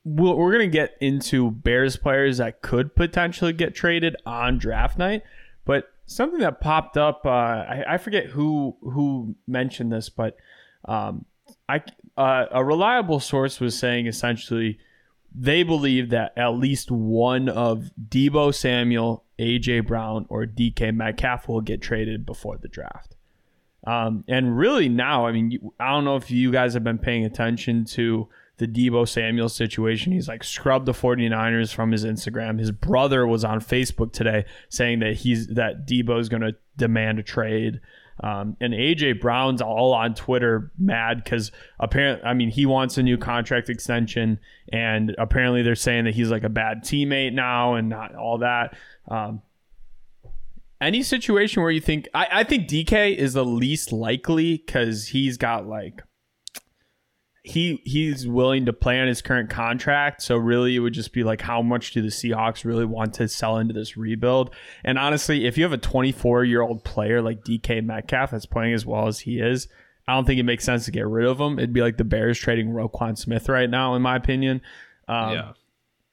we'll- we're going to get into Bears players that could potentially get traded on draft night, but something that popped up, uh, I, I forget who who mentioned this, but um, I uh, a reliable source was saying essentially they believe that at least one of Debo Samuel, AJ Brown, or DK Metcalf will get traded before the draft. Um, and really now, I mean, you- I don't know if you guys have been paying attention to the Debo Samuel situation. He's like scrubbed the 49ers from his Instagram. His brother was on Facebook today saying that he's that Debo is going to demand a trade. Um, and AJ Brown's all on Twitter mad because apparently, I mean, he wants a new contract extension, and apparently they're saying that he's like a bad teammate now and not all that. Um, any situation where you think I, I think DK is the least likely because he's got like he he's willing to play on his current contract. So really, it would just be like how much do the Seahawks really want to sell into this rebuild? And honestly, if you have a 24 year old player like DK Metcalf that's playing as well as he is, I don't think it makes sense to get rid of him. It'd be like the Bears trading Roquan Smith right now, in my opinion. Um, yeah.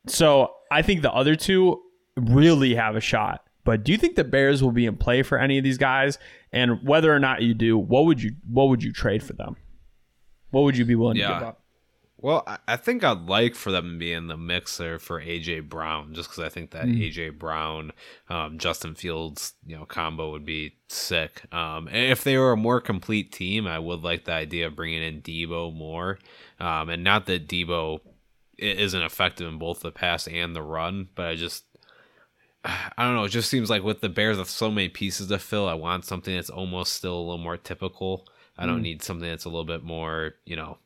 so I think the other two really have a shot. But do you think the Bears will be in play for any of these guys? And whether or not you do, what would you what would you trade for them? What would you be willing to give up? Well, I- I think I'd like for them to be in the mixer for AJ Brown, just because I think that Mm. AJ Brown, um, Justin Fields, you know, combo would be sick. Um, and if they were a more complete team, I would like the idea of bringing in Debo more, um, and not that Debo isn't effective in both the pass and the run, but I just. I don't know. It just seems like with the Bears with so many pieces to fill, I want something that's almost still a little more typical. I don't Mm. need something that's a little bit more, you know,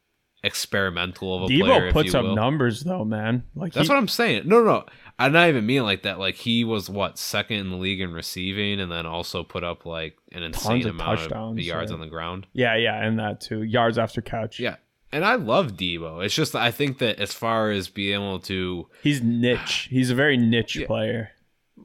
experimental of a player. Debo if puts up will. numbers though, man. Like That's he- what I'm saying. No, no, no, I'm not even mean like that. Like he was what second in the league in receiving, and then also put up like an insane of amount of yards yeah. on the ground. yeah, yeah, and that too. Yards after catch. Yeah, and I love Debo. It's just I think that as far as being able to He's niche. He's a very niche Yeah. player.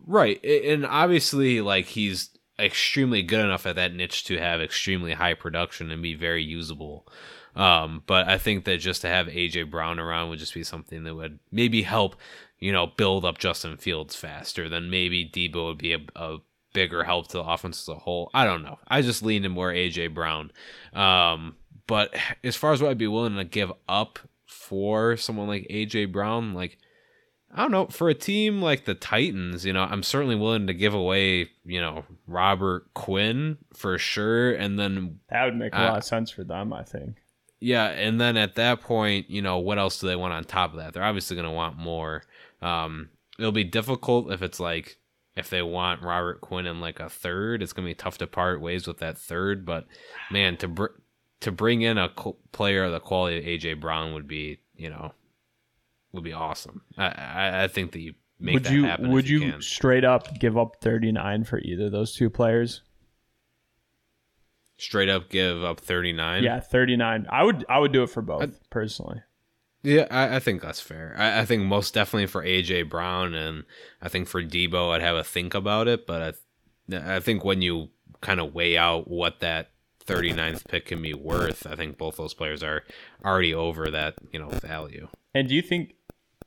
Right, and obviously like he's extremely good enough at that niche to have extremely high production and be very usable. Um, but I think that just to have AJ Brown around would just be something that would maybe help, you know, build up Justin Fields faster. Then maybe Debo would be a, a bigger help to the offense as a whole. I don't know. I just lean in more AJ Brown. Um, but as far as what I'd be willing to give up for someone like AJ Brown, like I don't know, for a team like the Titans, you know, I'm certainly willing to give away, you know, Robert Quinn for sure, and then That would make a Uh, lot of sense for them, I think. yeah, and then at that point, you know, what else do they want on top of that? They're obviously going to want more. Um, it'll be difficult if it's like if they want Robert Quinn in like a third, it's gonna be tough to part ways with that third. But man, to br- to bring in a co- player of the quality of AJ Brown would be you know would be awesome. I I, I think that you make would that you happen. would you, you straight up give up 39 for either of those two players? straight up give up thirty nine? Yeah, 39. I would I would do it for both personally. Yeah, I, I think that's fair. I, I think most definitely for AJ Brown, and I think for Debo, I'd have a think about it. But I, I think when you kind of weigh out what that 39th pick can be worth, I think both those players are already over that you know value. And do you think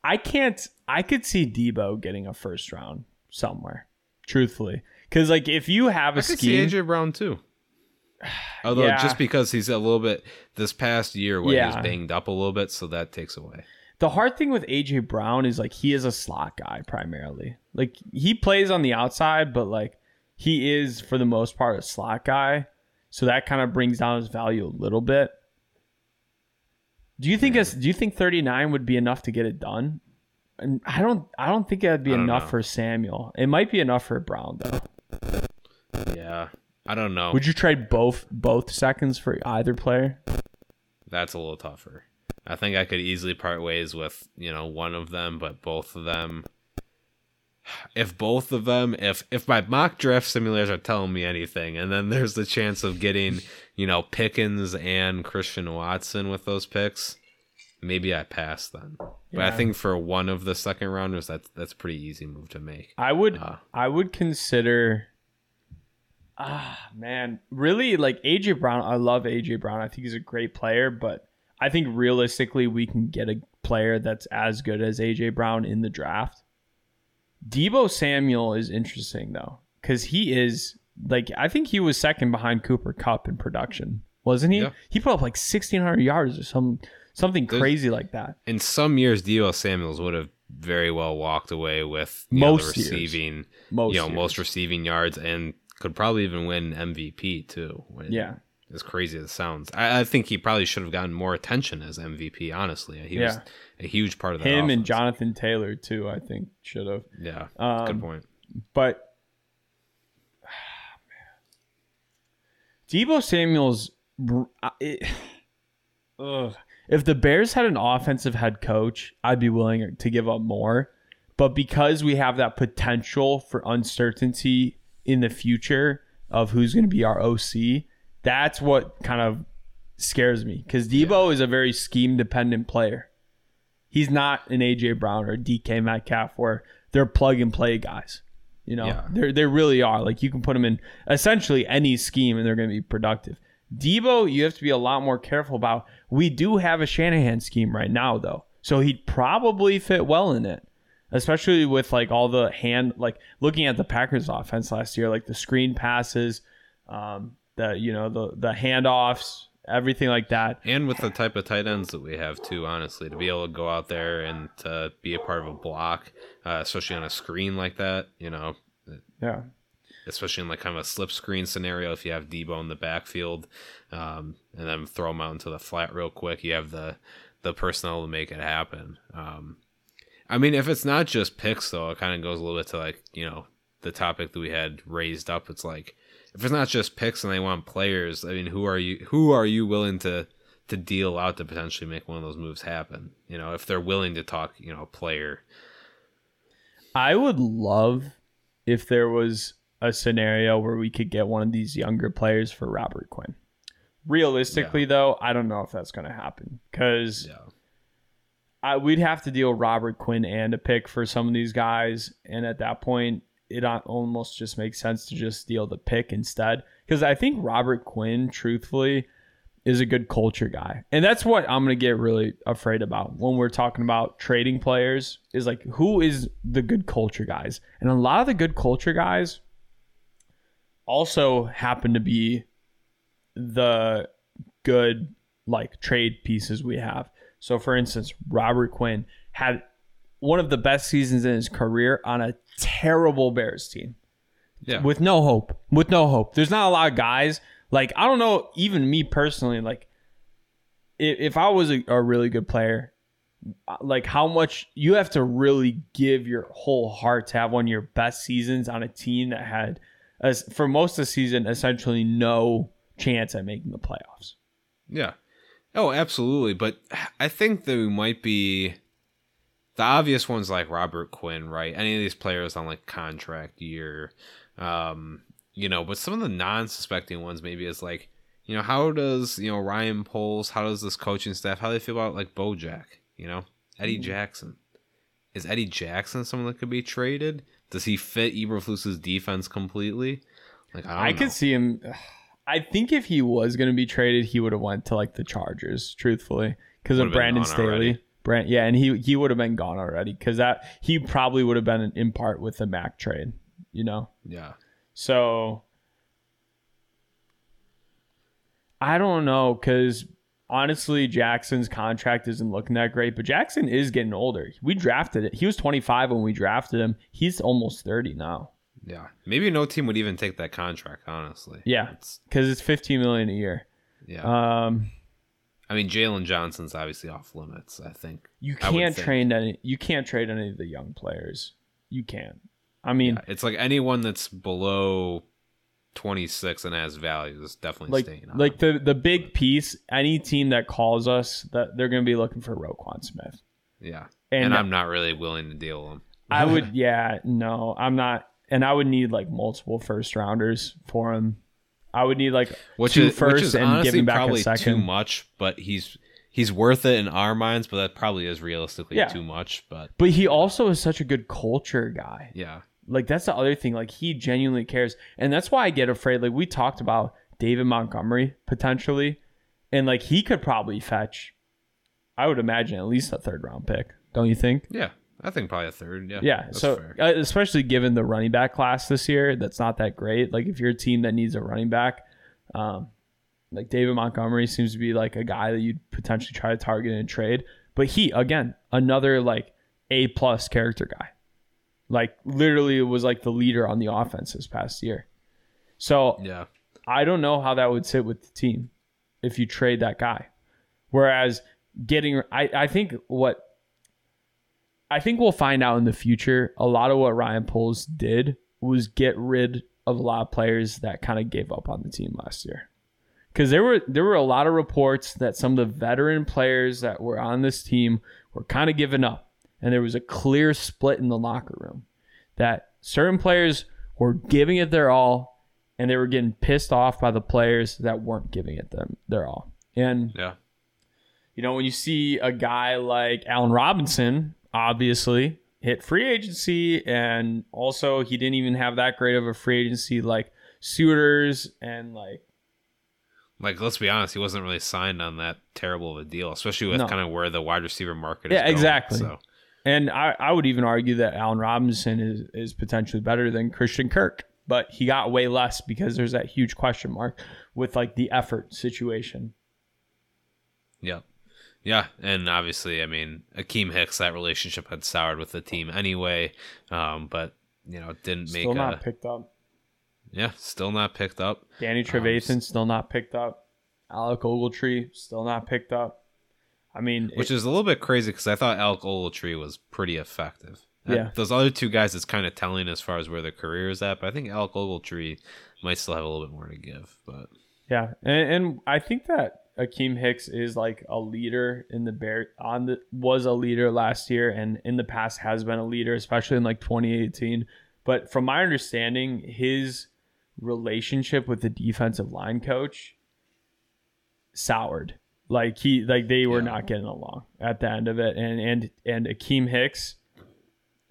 I can't I could see Debo getting a first round somewhere. Truthfully. Cuz like if you have a I could scheme see AJ Brown too. [sighs] Although Yeah. just because he's a little bit this past year when he Yeah. was banged up a little bit, so that takes away. the hard thing with AJ Brown is like he is a slot guy primarily. Like he plays on the outside, but like he is for the most part a slot guy. So that kind of brings down his value a little bit. Do you think us do you think 39 would be enough to get it done? And I don't I don't think that'd be enough know. for Samuel. It might be enough for Brown though. Yeah, I don't know. Would you trade both both seconds for either player? That's a little tougher. I think I could easily part ways with, you know, one of them, but both of them if both of them if if my mock draft simulators are telling me anything and then there's the chance of getting, you know, Pickens and Christian Watson with those picks, maybe I pass then. But I think for one of the second rounders that's that's a pretty easy move to make. I would Uh, I would consider Ah man, really like AJ Brown. I love AJ Brown. I think he's a great player, but I think realistically we can get a player that's as good as AJ Brown in the draft. Debo Samuel is interesting though, because he is like I think he was second behind Cooper Kupp in production, wasn't he? Yeah. He put up like sixteen hundred yards or some something There's- crazy like that. in some years Debo Samuels would have very well walked away with you know, Most years. receiving Most you know years. most receiving yards and could probably even win MVP too. when- Yeah. as crazy as it sounds, I, I think he probably should have gotten more attention as MVP. Honestly, he was Yeah. A huge part of that. Him and. Jonathan Taylor too. I think should have. Yeah, Um, good point. But [sighs] Debo Samuel's uh, it, [sighs] ugh. if the Bears had an offensive head coach, I'd be willing to give up more. But because we have that potential for uncertainty in the future of who's going to be our OC, that's what kind of scares me. Because Debo is a very scheme dependent player. He's not an AJ Brown or DK Metcalf where they're plug and play guys. You know, Yeah. they they really are. Like you can put them in essentially any scheme and they're going to be productive. Debo, you have to be a lot more careful about. We do have a Shanahan scheme right now, though, so he'd probably fit well in it, especially with like all the hand, like looking at the Packers offense last year, like the screen passes, um, the you know the the handoffs, everything like that. And with the type of tight ends that we have too, honestly, to be able to go out there and to be a part of a block, uh, especially on a screen like that, you know, Yeah, especially in like kind of a slip screen scenario if you have Debo in the backfield um, and then throw him out into the flat real quick you have the the personnel to make it happen. Um, I mean if it's not just picks though it kind of goes a little bit to like you know the topic that we had raised up. It's like if it's not just picks and they want players I mean who are you who are you willing to to deal out to potentially make one of those moves happen? You know if they're willing to talk you know player. I would love if there was a scenario where we could get one of these younger players for Robert Quinn. Realistically, though, I don't know if that's going to happen because yeah. I, we'd have to deal Robert Quinn and a pick for some of these guys, and at that point, it almost just makes sense to just steal the pick instead. Because I think Robert Quinn, truthfully, is a good culture guy, and that's what I'm gonna get really afraid about when we're talking about trading players. Is like who is the good culture guys, and a lot of the good culture guys also happen to be the good like trade pieces we have. So for instance, Robert Quinn had one of the best seasons in his career on a terrible Bears team yeah with no hope. With no hope. There's not a lot of guys like I don't know even me personally like if, if I was a, a really good player uh, like how much you have to really give your whole heart to have one of your best seasons on a team that had as for most of the season essentially no chance at making the playoffs. Yeah. Oh, absolutely. But I think there might be the obvious ones like Robert Quinn, right? Any of these players on like contract year, um, you know. But some of the non-suspecting ones maybe is like, you know, how does you know Ryan Poles? How does this coaching staff? How do they feel about like Bojack? You know, Eddie mm-hmm. Jackson. Is Eddie Jackson someone that could be traded? Does he fit Eberflus's defense completely? Like I, I could see him. I think if he was going to be traded, he would have went to like the Chargers, truthfully, because of Brandon Staley. Brand, yeah, and he he would have been gone already because that he probably would have been in part with the Mack trade, you know. Yeah. So I don't know because honestly, Jackson's contract isn't looking that great, but Jackson is getting older. We drafted it. He was 25 when we drafted him. He's almost 30 now. Yeah, maybe no team would even take that contract. Honestly, yeah, because it's, it's 15 million a year. Yeah. Um, I mean, Jaylon Johnson's obviously off limits. I think you can't trade any. You can't trade any of the young players. You can't. I mean, yeah, it's like anyone that's below 26 and has value is definitely like, staying on. Like the the big piece, any team that calls us that they're going to be looking for Roquan Smith. Yeah, and, and I'm not really willing to deal with him. I would, [laughs] yeah, no, I'm not and I would need like multiple first rounders for him. I would need like which two is, first which is and giving back probably a second. Too much, but he's he's worth it in our minds. But that probably is realistically yeah. too much. But but he also is such a good culture guy. Yeah, like that's the other thing. Like he genuinely cares, and that's why I get afraid. Like we talked about David Montgomery potentially, and like he could probably fetch. I would imagine at least a third round pick. Don't you think? Yeah, I think probably a third. Yeah. Yeah. So uh, especially given the running back class this year, that's not that great. Like if you're a team that needs a running back, um, like David Montgomery seems to be like a guy that you'd potentially try to target in a trade. But he again, another like A plus character guy. Like literally was like the leader on the offense this past year. So yeah, I don't know how that would sit with the team if you trade that guy. Whereas getting I, I think what I think we'll find out in the future. A lot of what Ryan Poles did was get rid of a lot of players that kind of gave up on the team last year. Because there were there were a lot of reports that some of the veteran players that were on this team were kind of giving up, and there was a clear split in the locker room that certain players were giving it their all, and they were getting pissed off by the players that weren't giving it them their all. And yeah, you know when you see a guy like Allen Robinson obviously hit free agency and also he didn't even have that great of a free agency like suitors and like like let's be honest he wasn't really signed on that terrible of a deal especially with no. kind of where the wide receiver market yeah going, exactly so. and I, I would even argue that Allen Robinson is, is potentially better than Christian Kirk but he got way less because there's that huge question mark with like the effort situation yeah yeah, and obviously, I mean, Akiem Hicks, that relationship had soured with the team anyway, um, but you know, it didn't still make still not a, picked up. Yeah, still not picked up. Danny Trevathan um, still not picked up. Alec Ogletree still not picked up. I mean, which it, is a little bit crazy because I thought Alec Ogletree was pretty effective. Yeah, those other two guys, it's kind of telling as far as where their career is at. But I think Alec Ogletree might still have a little bit more to give. But yeah, and, and I think that Akiem Hicks is like a leader in the bear on the was a leader last year and in the past has been a leader, especially in like 2018. But from my understanding, his relationship with the defensive line coach soured. Like he like they were yeah. not getting along at the end of it. And and and Akiem Hicks,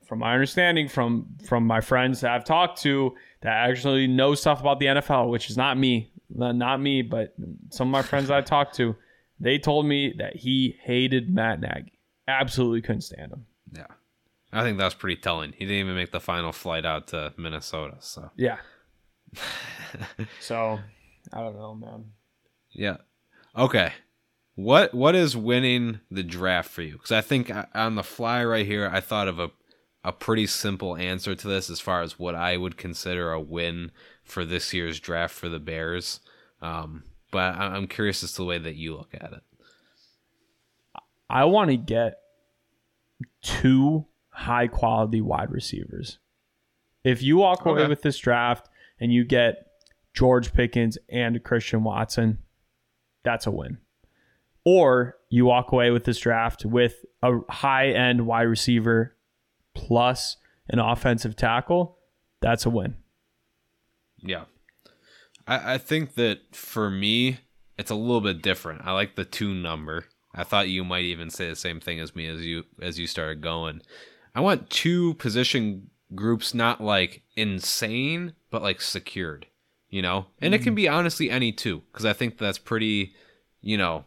from my understanding from from my friends that I've talked to that actually know stuff about the NFL, which is not me not me, but some of my friends I talked to, they told me that he hated Matt Nagy. Absolutely couldn't stand him. Yeah. I think that's pretty telling. He didn't even make the final flight out to Minnesota. So yeah. [laughs] so I don't know, man. Yeah. Okay. What what is winning the draft for you? Because I think uh, on the fly right here, I thought of a a pretty simple answer to this as far as what I would consider a win for this year's draft for the Bears. Um, but I'm curious as to the way that you look at it. I want to get two high quality wide receivers. If you walk away Okay. with this draft and you get George Pickens and Christian Watson, that's a win. Or you walk away with this draft with a high end wide receiver plus an offensive tackle, that's a win. Yeah. I, I think that for me, it's a little bit different. I like the two number. I thought you might even say the same thing as me as you as you started going. I want two position groups not like insane, but like secured, you know? And it can mm. be honestly any two, because I think that's pretty, you know,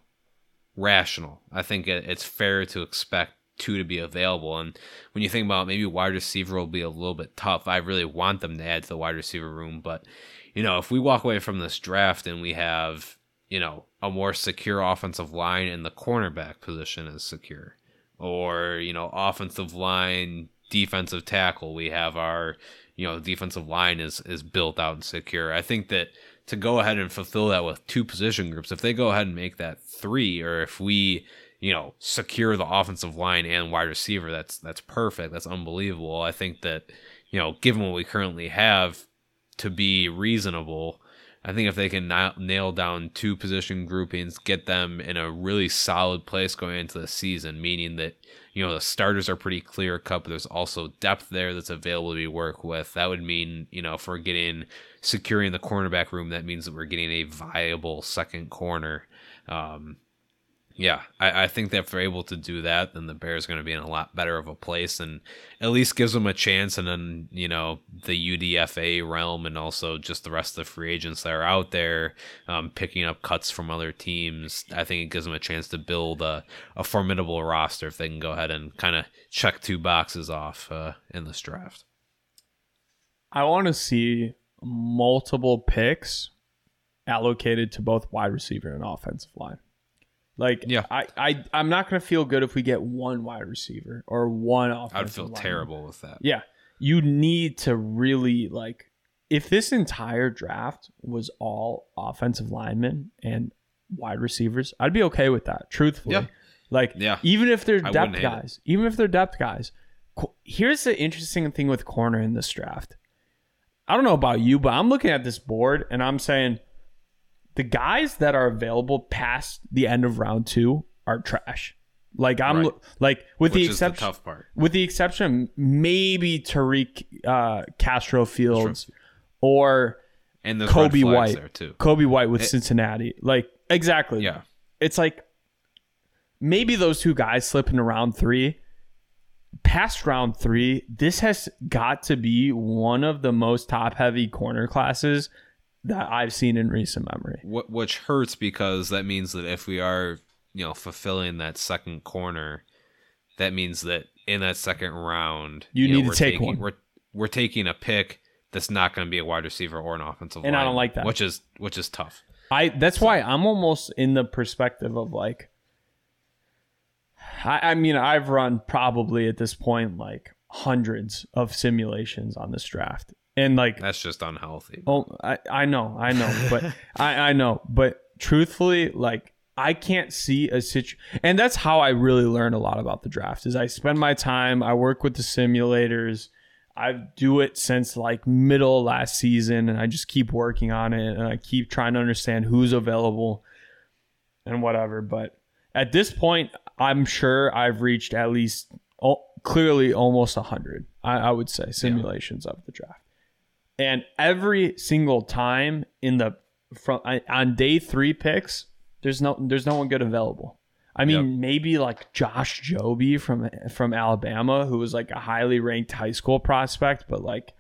rational. I think it, it's fair to expect two to be available. And when you think about maybe wide receiver will be a little bit tough, I really want them to add to the wide receiver room. But, you know, if we walk away from this draft and we have, you know, a more secure offensive line and the cornerback position is secure, or, you know, offensive line, defensive tackle, we have our, you know, defensive line is, is built out and secure. I think that to go ahead and fulfill that with two position groups, if they go ahead and make that three, or if we, you know, secure the offensive line and wide receiver, that's that's perfect. That's unbelievable. I think that, you know, given what we currently have, to be reasonable, I think if they can nail down two position groupings, get them in a really solid place going into the season, meaning that you know the starters are pretty clear cut, but there's also depth there that's available to work with. That would mean you know if we're getting securing the cornerback room, that means that we're getting a viable second corner. Um, yeah, I, I think that if they're able to do that, then the Bears are going to be in a lot better of a place, and at least gives them a chance. And then you know the UDFA realm, and also just the rest of the free agents that are out there, um, picking up cuts from other teams. I think it gives them a chance to build a, a formidable roster if they can go ahead and kind of check two boxes off uh, in this draft. I want to see multiple picks allocated to both wide receiver and offensive line. Like, Yeah. I, I, I'm not going to feel good if we get one wide receiver or one offensive. I'd feel lineman. terrible with that. Yeah, you need to really like. If this entire draft was all offensive linemen and wide receivers, I'd be okay with that. Truthfully, Yeah. like Yeah. even if they're depth wouldn't it. guys, even if they're depth guys. Here's the interesting thing with corner in this draft. I don't know about you, but I'm looking at this board and I'm saying the guys that are available past the end of round two are trash. Like I'm Right. like with Which the exception tough part. with the exception maybe Tariq uh, Castro Fields or And Kobe White. there too. Kobe White with It- Cincinnati. Like exactly. Yeah. It's like maybe those two guys slip into round three. Past round three, this has got to be one of the most top heavy corner classes that I've seen in recent memory. Wh- which hurts because that means that if we are, you know, fulfilling that second corner, that means that in that second round, You know, need to we're take taking, one. We're we're taking a pick that's not going to be a wide receiver or an offensive. And I don't like that. which is which is tough. I that's why I'm almost in the perspective of like I, I mean I've run probably at this point like hundreds of simulations on this draft. And like That's just unhealthy. oh I, I know, I know, but [laughs] I, I know. But truthfully, like I can't see a situ and that's how I really learn a lot about the draft is I spend my time, I work with the simulators. I do it since like middle of last season and I just keep working on it and I keep trying to understand who's available and whatever. But at this point, I'm sure I've reached at least oh, clearly almost 100, I, I would say, simulations of the draft. And every single time in the from on day three picks, there's no there's no one good available. I mean, maybe like Josh Jobe from from Alabama, who was like a highly ranked high school prospect, but like,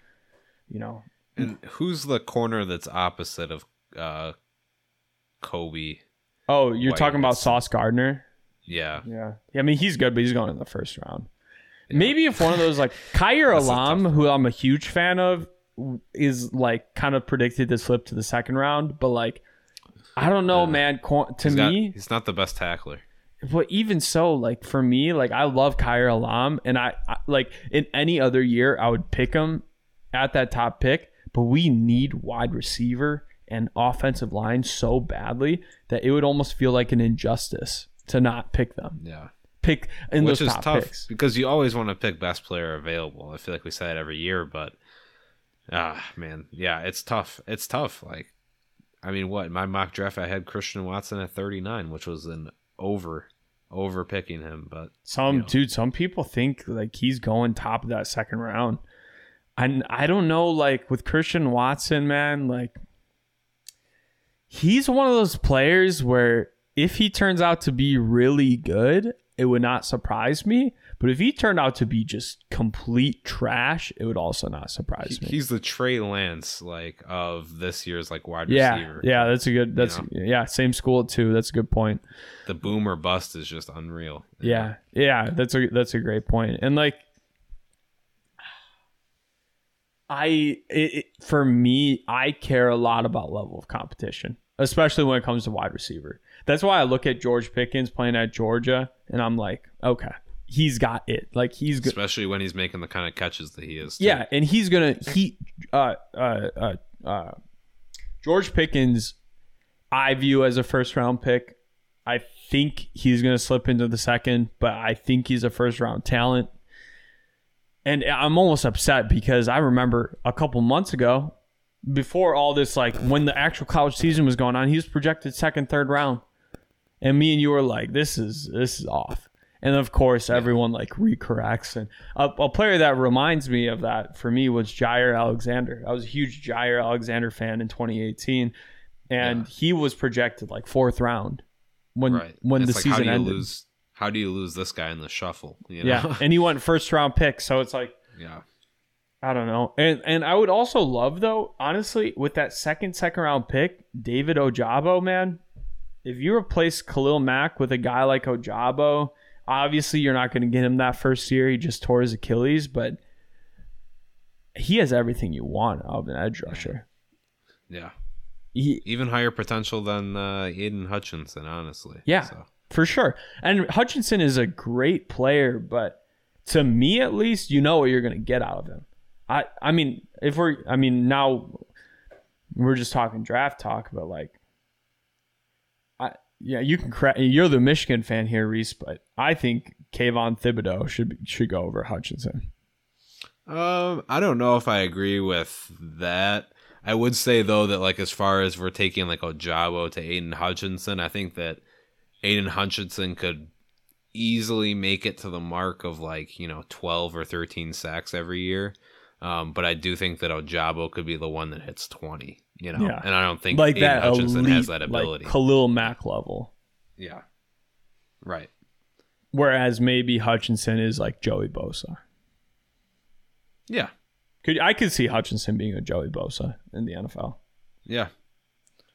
you know, And who's the corner that's opposite of uh, Kobe? oh, you're White talking about Sauce Gardner. Yeah, Yeah. yeah. I mean, he's good, but he's going in the first round. Maybe if one of those like That's Elam, who I'm a huge fan of, is like kind of predicted to slip to the second round, but like I don't know, man. Cor- To he's me, he's not the best tackler. but even so, like for me, like I love Kaiir Elam, and I, I like in any other year I would pick him at that top pick, but we need wide receiver and offensive line so badly that it would almost feel like an injustice to not pick them Yeah, pick in which those is top tough picks. because you always want to pick best player available. I feel like we say that every year, but ah, man, yeah, it's tough. It's tough. Like, I mean, what my mock draft, I had Christian Watson at 39, which was an over, over picking him, but Some you know. dude, some people think like he's going top of that second round. And I don't know, like with Christian Watson, man, like he's one of those players where if he turns out to be really good, it would not surprise me. But if he turned out to be just complete trash, it would also not surprise he- me. he's the Trey Lance like of this year's like wide Yeah, receiver. yeah, that's a good. That's know? yeah, same school too. That's a good point. the boom or bust is just unreal. Yeah, yeah, that's a that's a great point. And like, I it, it, for me, I care a lot about level of competition, especially when it comes to wide receiver. That's why I look at George Pickens playing at Georgia, and I'm like, okay, he's got it. Like he's good. especially when he's making the kind of catches that he is. too. Yeah, and he's gonna he uh uh uh, uh George Pickens I view as a first round pick. I think he's gonna slip into the second, but I think he's a first round talent. And I'm almost upset because I remember a couple months ago, before all this, like when the actual college season was going on, he was projected second, third round. And me and you were like, this is this is off. And of course, everyone like recorrects. And a, a player that reminds me of that for me was Jaire Alexander. I was a huge Jaire Alexander fan in 2018, and Yeah. he was projected like fourth round when right. when It's the like, how season you ended. lose? How do you lose this guy in the shuffle? You know? Yeah, and he went first round pick, so it's like [laughs] yeah. I don't know. And and I would also love though, honestly, with that second second round pick, David Ojabo, man. If you replace Khalil Mack with a guy like Ojabo, obviously you're not going to get him that first year. He just tore his Achilles, but he has everything you want out of an edge rusher. Yeah. He, Even higher potential than uh, Aidan Hutchinson, honestly. Yeah. So, for sure. And Hutchinson is a great player, but to me at least, you know what you're going to get out of him. I I mean, if we're I mean, now we're just talking draft talk, but like yeah, you can cra- you're the Michigan fan here, Reese, but I think Kayvon Thibodeaux should be, should go over Hutchinson. um, I don't know if I agree with that. I would say though that like as far as we're taking like Ojabo to Aidan Hutchinson, I think that Aidan Hutchinson could easily make it to the mark of like you know 12 or 13 sacks every year. Um, but I do think that Ojabo could be the one that hits 20. You know, Yeah. and I don't think Like Aidan that Hutchinson elite, has that ability. like Khalil Mack level. yeah, right. Whereas maybe Hutchinson is like Joey Bosa. Yeah, Could I could see Hutchinson being a Joey Bosa in the NFL. Yeah.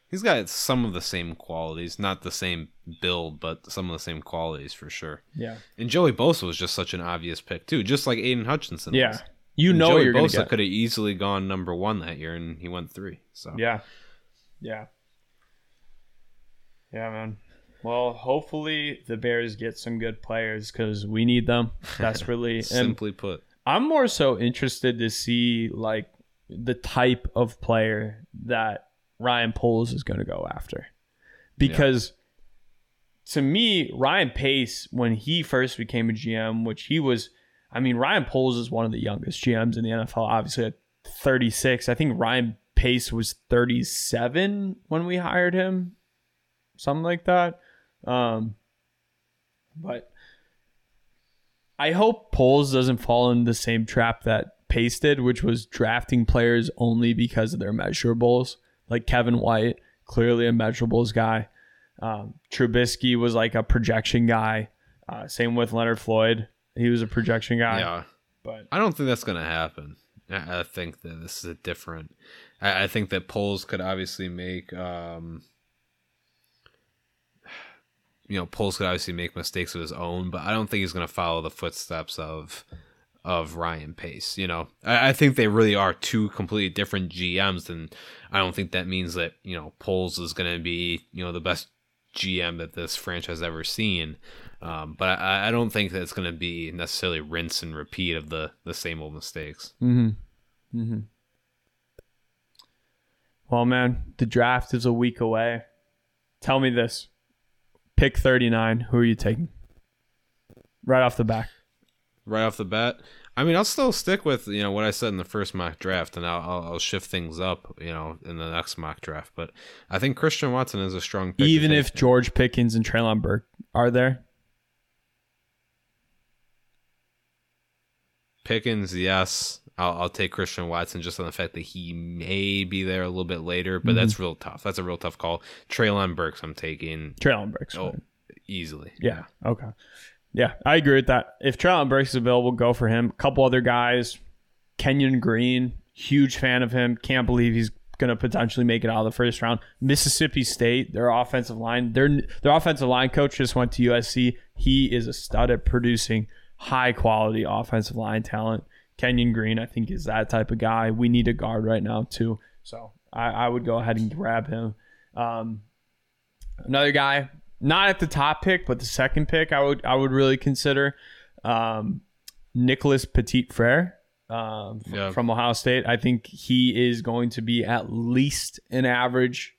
He's got some of the same qualities, not the same build, but some of the same qualities for sure. Yeah. And Joey Bosa was just such an obvious pick too, just like Aidan Hutchinson. Yeah. was. You And know Joey you're going to Bosa could have easily gone number one that year, and he went three. So Yeah. Yeah. Yeah, man. Well, hopefully the Bears get some good players because we need them desperately. [laughs] and simply put, I'm more so interested to see like the type of player that Ryan Poles is going to go after. Because to me, Ryan Pace, when he first became a GM, which he was, I mean, Ryan Poles is one of the youngest GMs in the NFL, obviously at 36. I think Ryan Pace was 37 when we hired him, something like that. Um, but I hope Poles doesn't fall in the same trap that Pace did, which was drafting players only because of their measurables. Like Kevin White, clearly a measurables guy. Um, Trubisky was like a projection guy. Uh, same with Leonard Floyd. He was a projection guy. yeah, But I don't think that's going to happen. I, I think that this is a different. I, I think that Poles could obviously make. Um, you know, Poles could obviously make mistakes of his own, but I don't think he's going to follow the footsteps of of Ryan Pace. You know, I, I think they really are two completely different GMs, and I don't think that means that you know Poles is going to be you know the best GM that this franchise ever seen. Um, but I, I don't think that it's going to be necessarily rinse and repeat of the the same old mistakes. Mm-hmm. Mm-hmm. Well, man, the draft is a week away. Tell me this: pick thirty nine. Who are you taking? right off the back. Right off the bat, I mean, I'll still stick with you know what I said in the first mock draft, and I'll, I'll, I'll shift things up, you know, in the next mock draft. But I think Christian Watson is a strong pick. Even if George Pickens and Treylon Burke are there. Pickens, yes, I'll, I'll take Christian Watson just on the fact that he may be there a little bit later, but that's mhm. real tough. That's a real tough call. Treylon Burks, I'm taking Treylon Burks. oh fine. easily. Yeah. Okay. Yeah, I agree with that. If Treylon Burks is available, go for him. A couple other guys. Kenyon Green, huge fan of him. Can't believe he's going to potentially make it out of the first round. Mississippi State, their offensive line, their their offensive line coach just went to USC. He is a stud at producing high quality offensive line talent. Kenyon Green, I think, is that type of guy. We need a guard right now too. So I, I would go ahead and grab him. Um, another guy, not at the top pick, but the second pick, I would I would really consider um, Nicholas Petit Frere um, Yeah. from Ohio State. I think he is going to be at least an average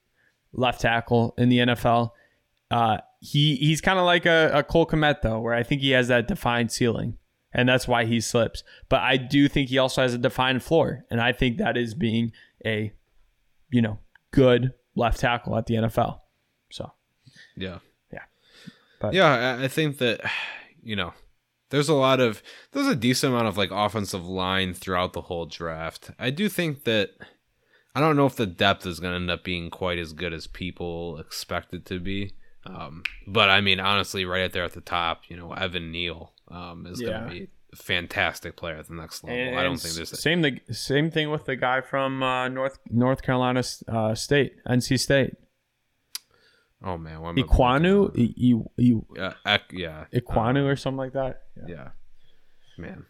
left tackle in the NFL. Uh, he he's kind of like a, a Cole Kmet though, where I think he has that defined ceiling, and that's why he slips. But I do think he also has a defined floor, and I think that is being a you know good left tackle at the NFL. So Yeah. Yeah. But- yeah, I- I think that you know, there's a lot of there's a decent amount of like offensive line throughout the whole draft. I do think that I don't know if the depth is going to end up being quite as good as people expect it to be. Um, but I mean, honestly, right up there at the top, you know, Evan Neal um, is Yeah. going to be a fantastic player at the next level. And- I don't think there's same the same thing with the guy from uh, North North Carolina uh, State, NC State, oh man, what am I Ekwonu, I- I- I- yeah, Ekwonu or something like that. Yeah. yeah man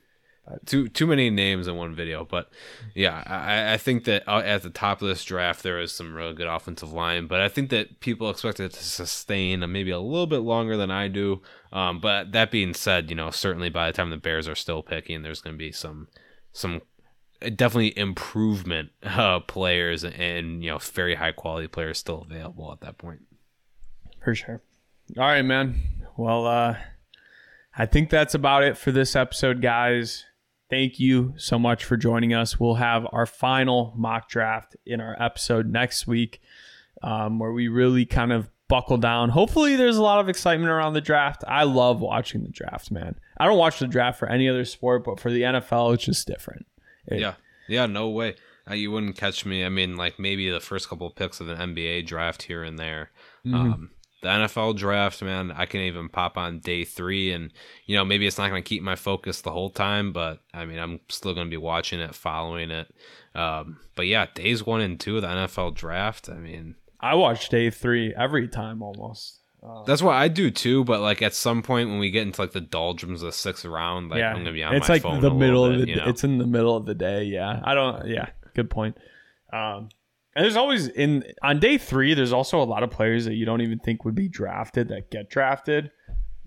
too too many names in one video but yeah i i think that uh, at the top of this draft there is some really good offensive line but i think that people expect it to sustain maybe a little bit longer than i do um but that being said you know certainly by the time the bears are still picking there's going to be some some uh, definitely improvement [laughs] uh players and you know very high quality players still available at that point For sure. All right, man. Well, uh, I think that's about it for this episode, guys. Thank you so much for joining us. We'll have our final mock draft in our episode next week, um, where we really kind of buckle down. Hopefully, there's a lot of excitement around the draft. I love watching the draft, man. I don't watch the draft for any other sport, but for the NFL, it's just different. It- Yeah, yeah, no way. Uh, you wouldn't catch me. I mean, like maybe the first couple of picks of an NBA draft here and there. Um, the NFL draft, man, I can even pop on day three, and you know maybe it's not going to keep my focus the whole time, but I mean I'm still going to be watching it, following it. Um, but yeah, days one and two of the NFL draft. I mean, I watch day three every time almost. that's what I do too. But like at some point when we get into like the doldrums of the sixth round, like yeah, I'm going to be on it's my like phone the a little middle bit, of the. you know? It's in the middle of the day. Yeah, I don't. Yeah, good point. Um, and there's always in on day three. There's also a lot of players that you don't even think would be drafted that get drafted,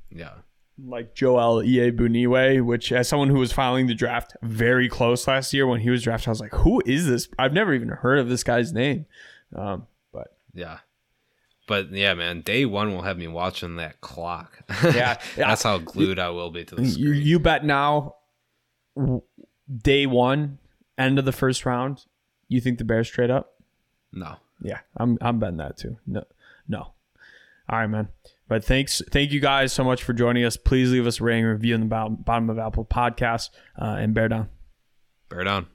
yeah. like Joel Iyiegbuniwe. Which, as someone who was following the draft very close last year when he was drafted, I was like, "Who is this? I've never even heard of this guy's name." Um, but Yeah. But yeah, man, day one will have me watching that clock. Yeah. [laughs] that's how glued I will be to the you, screen. you bet now, day one, end of the first round, you think the Bears trade up? No, Yeah, I'm I'm betting that too. No, no. All right, man. But thanks, thank you guys so much for joining us. Please leave us a rating review in the bottom, bottom of Apple Podcasts uh, and bear down. bear down.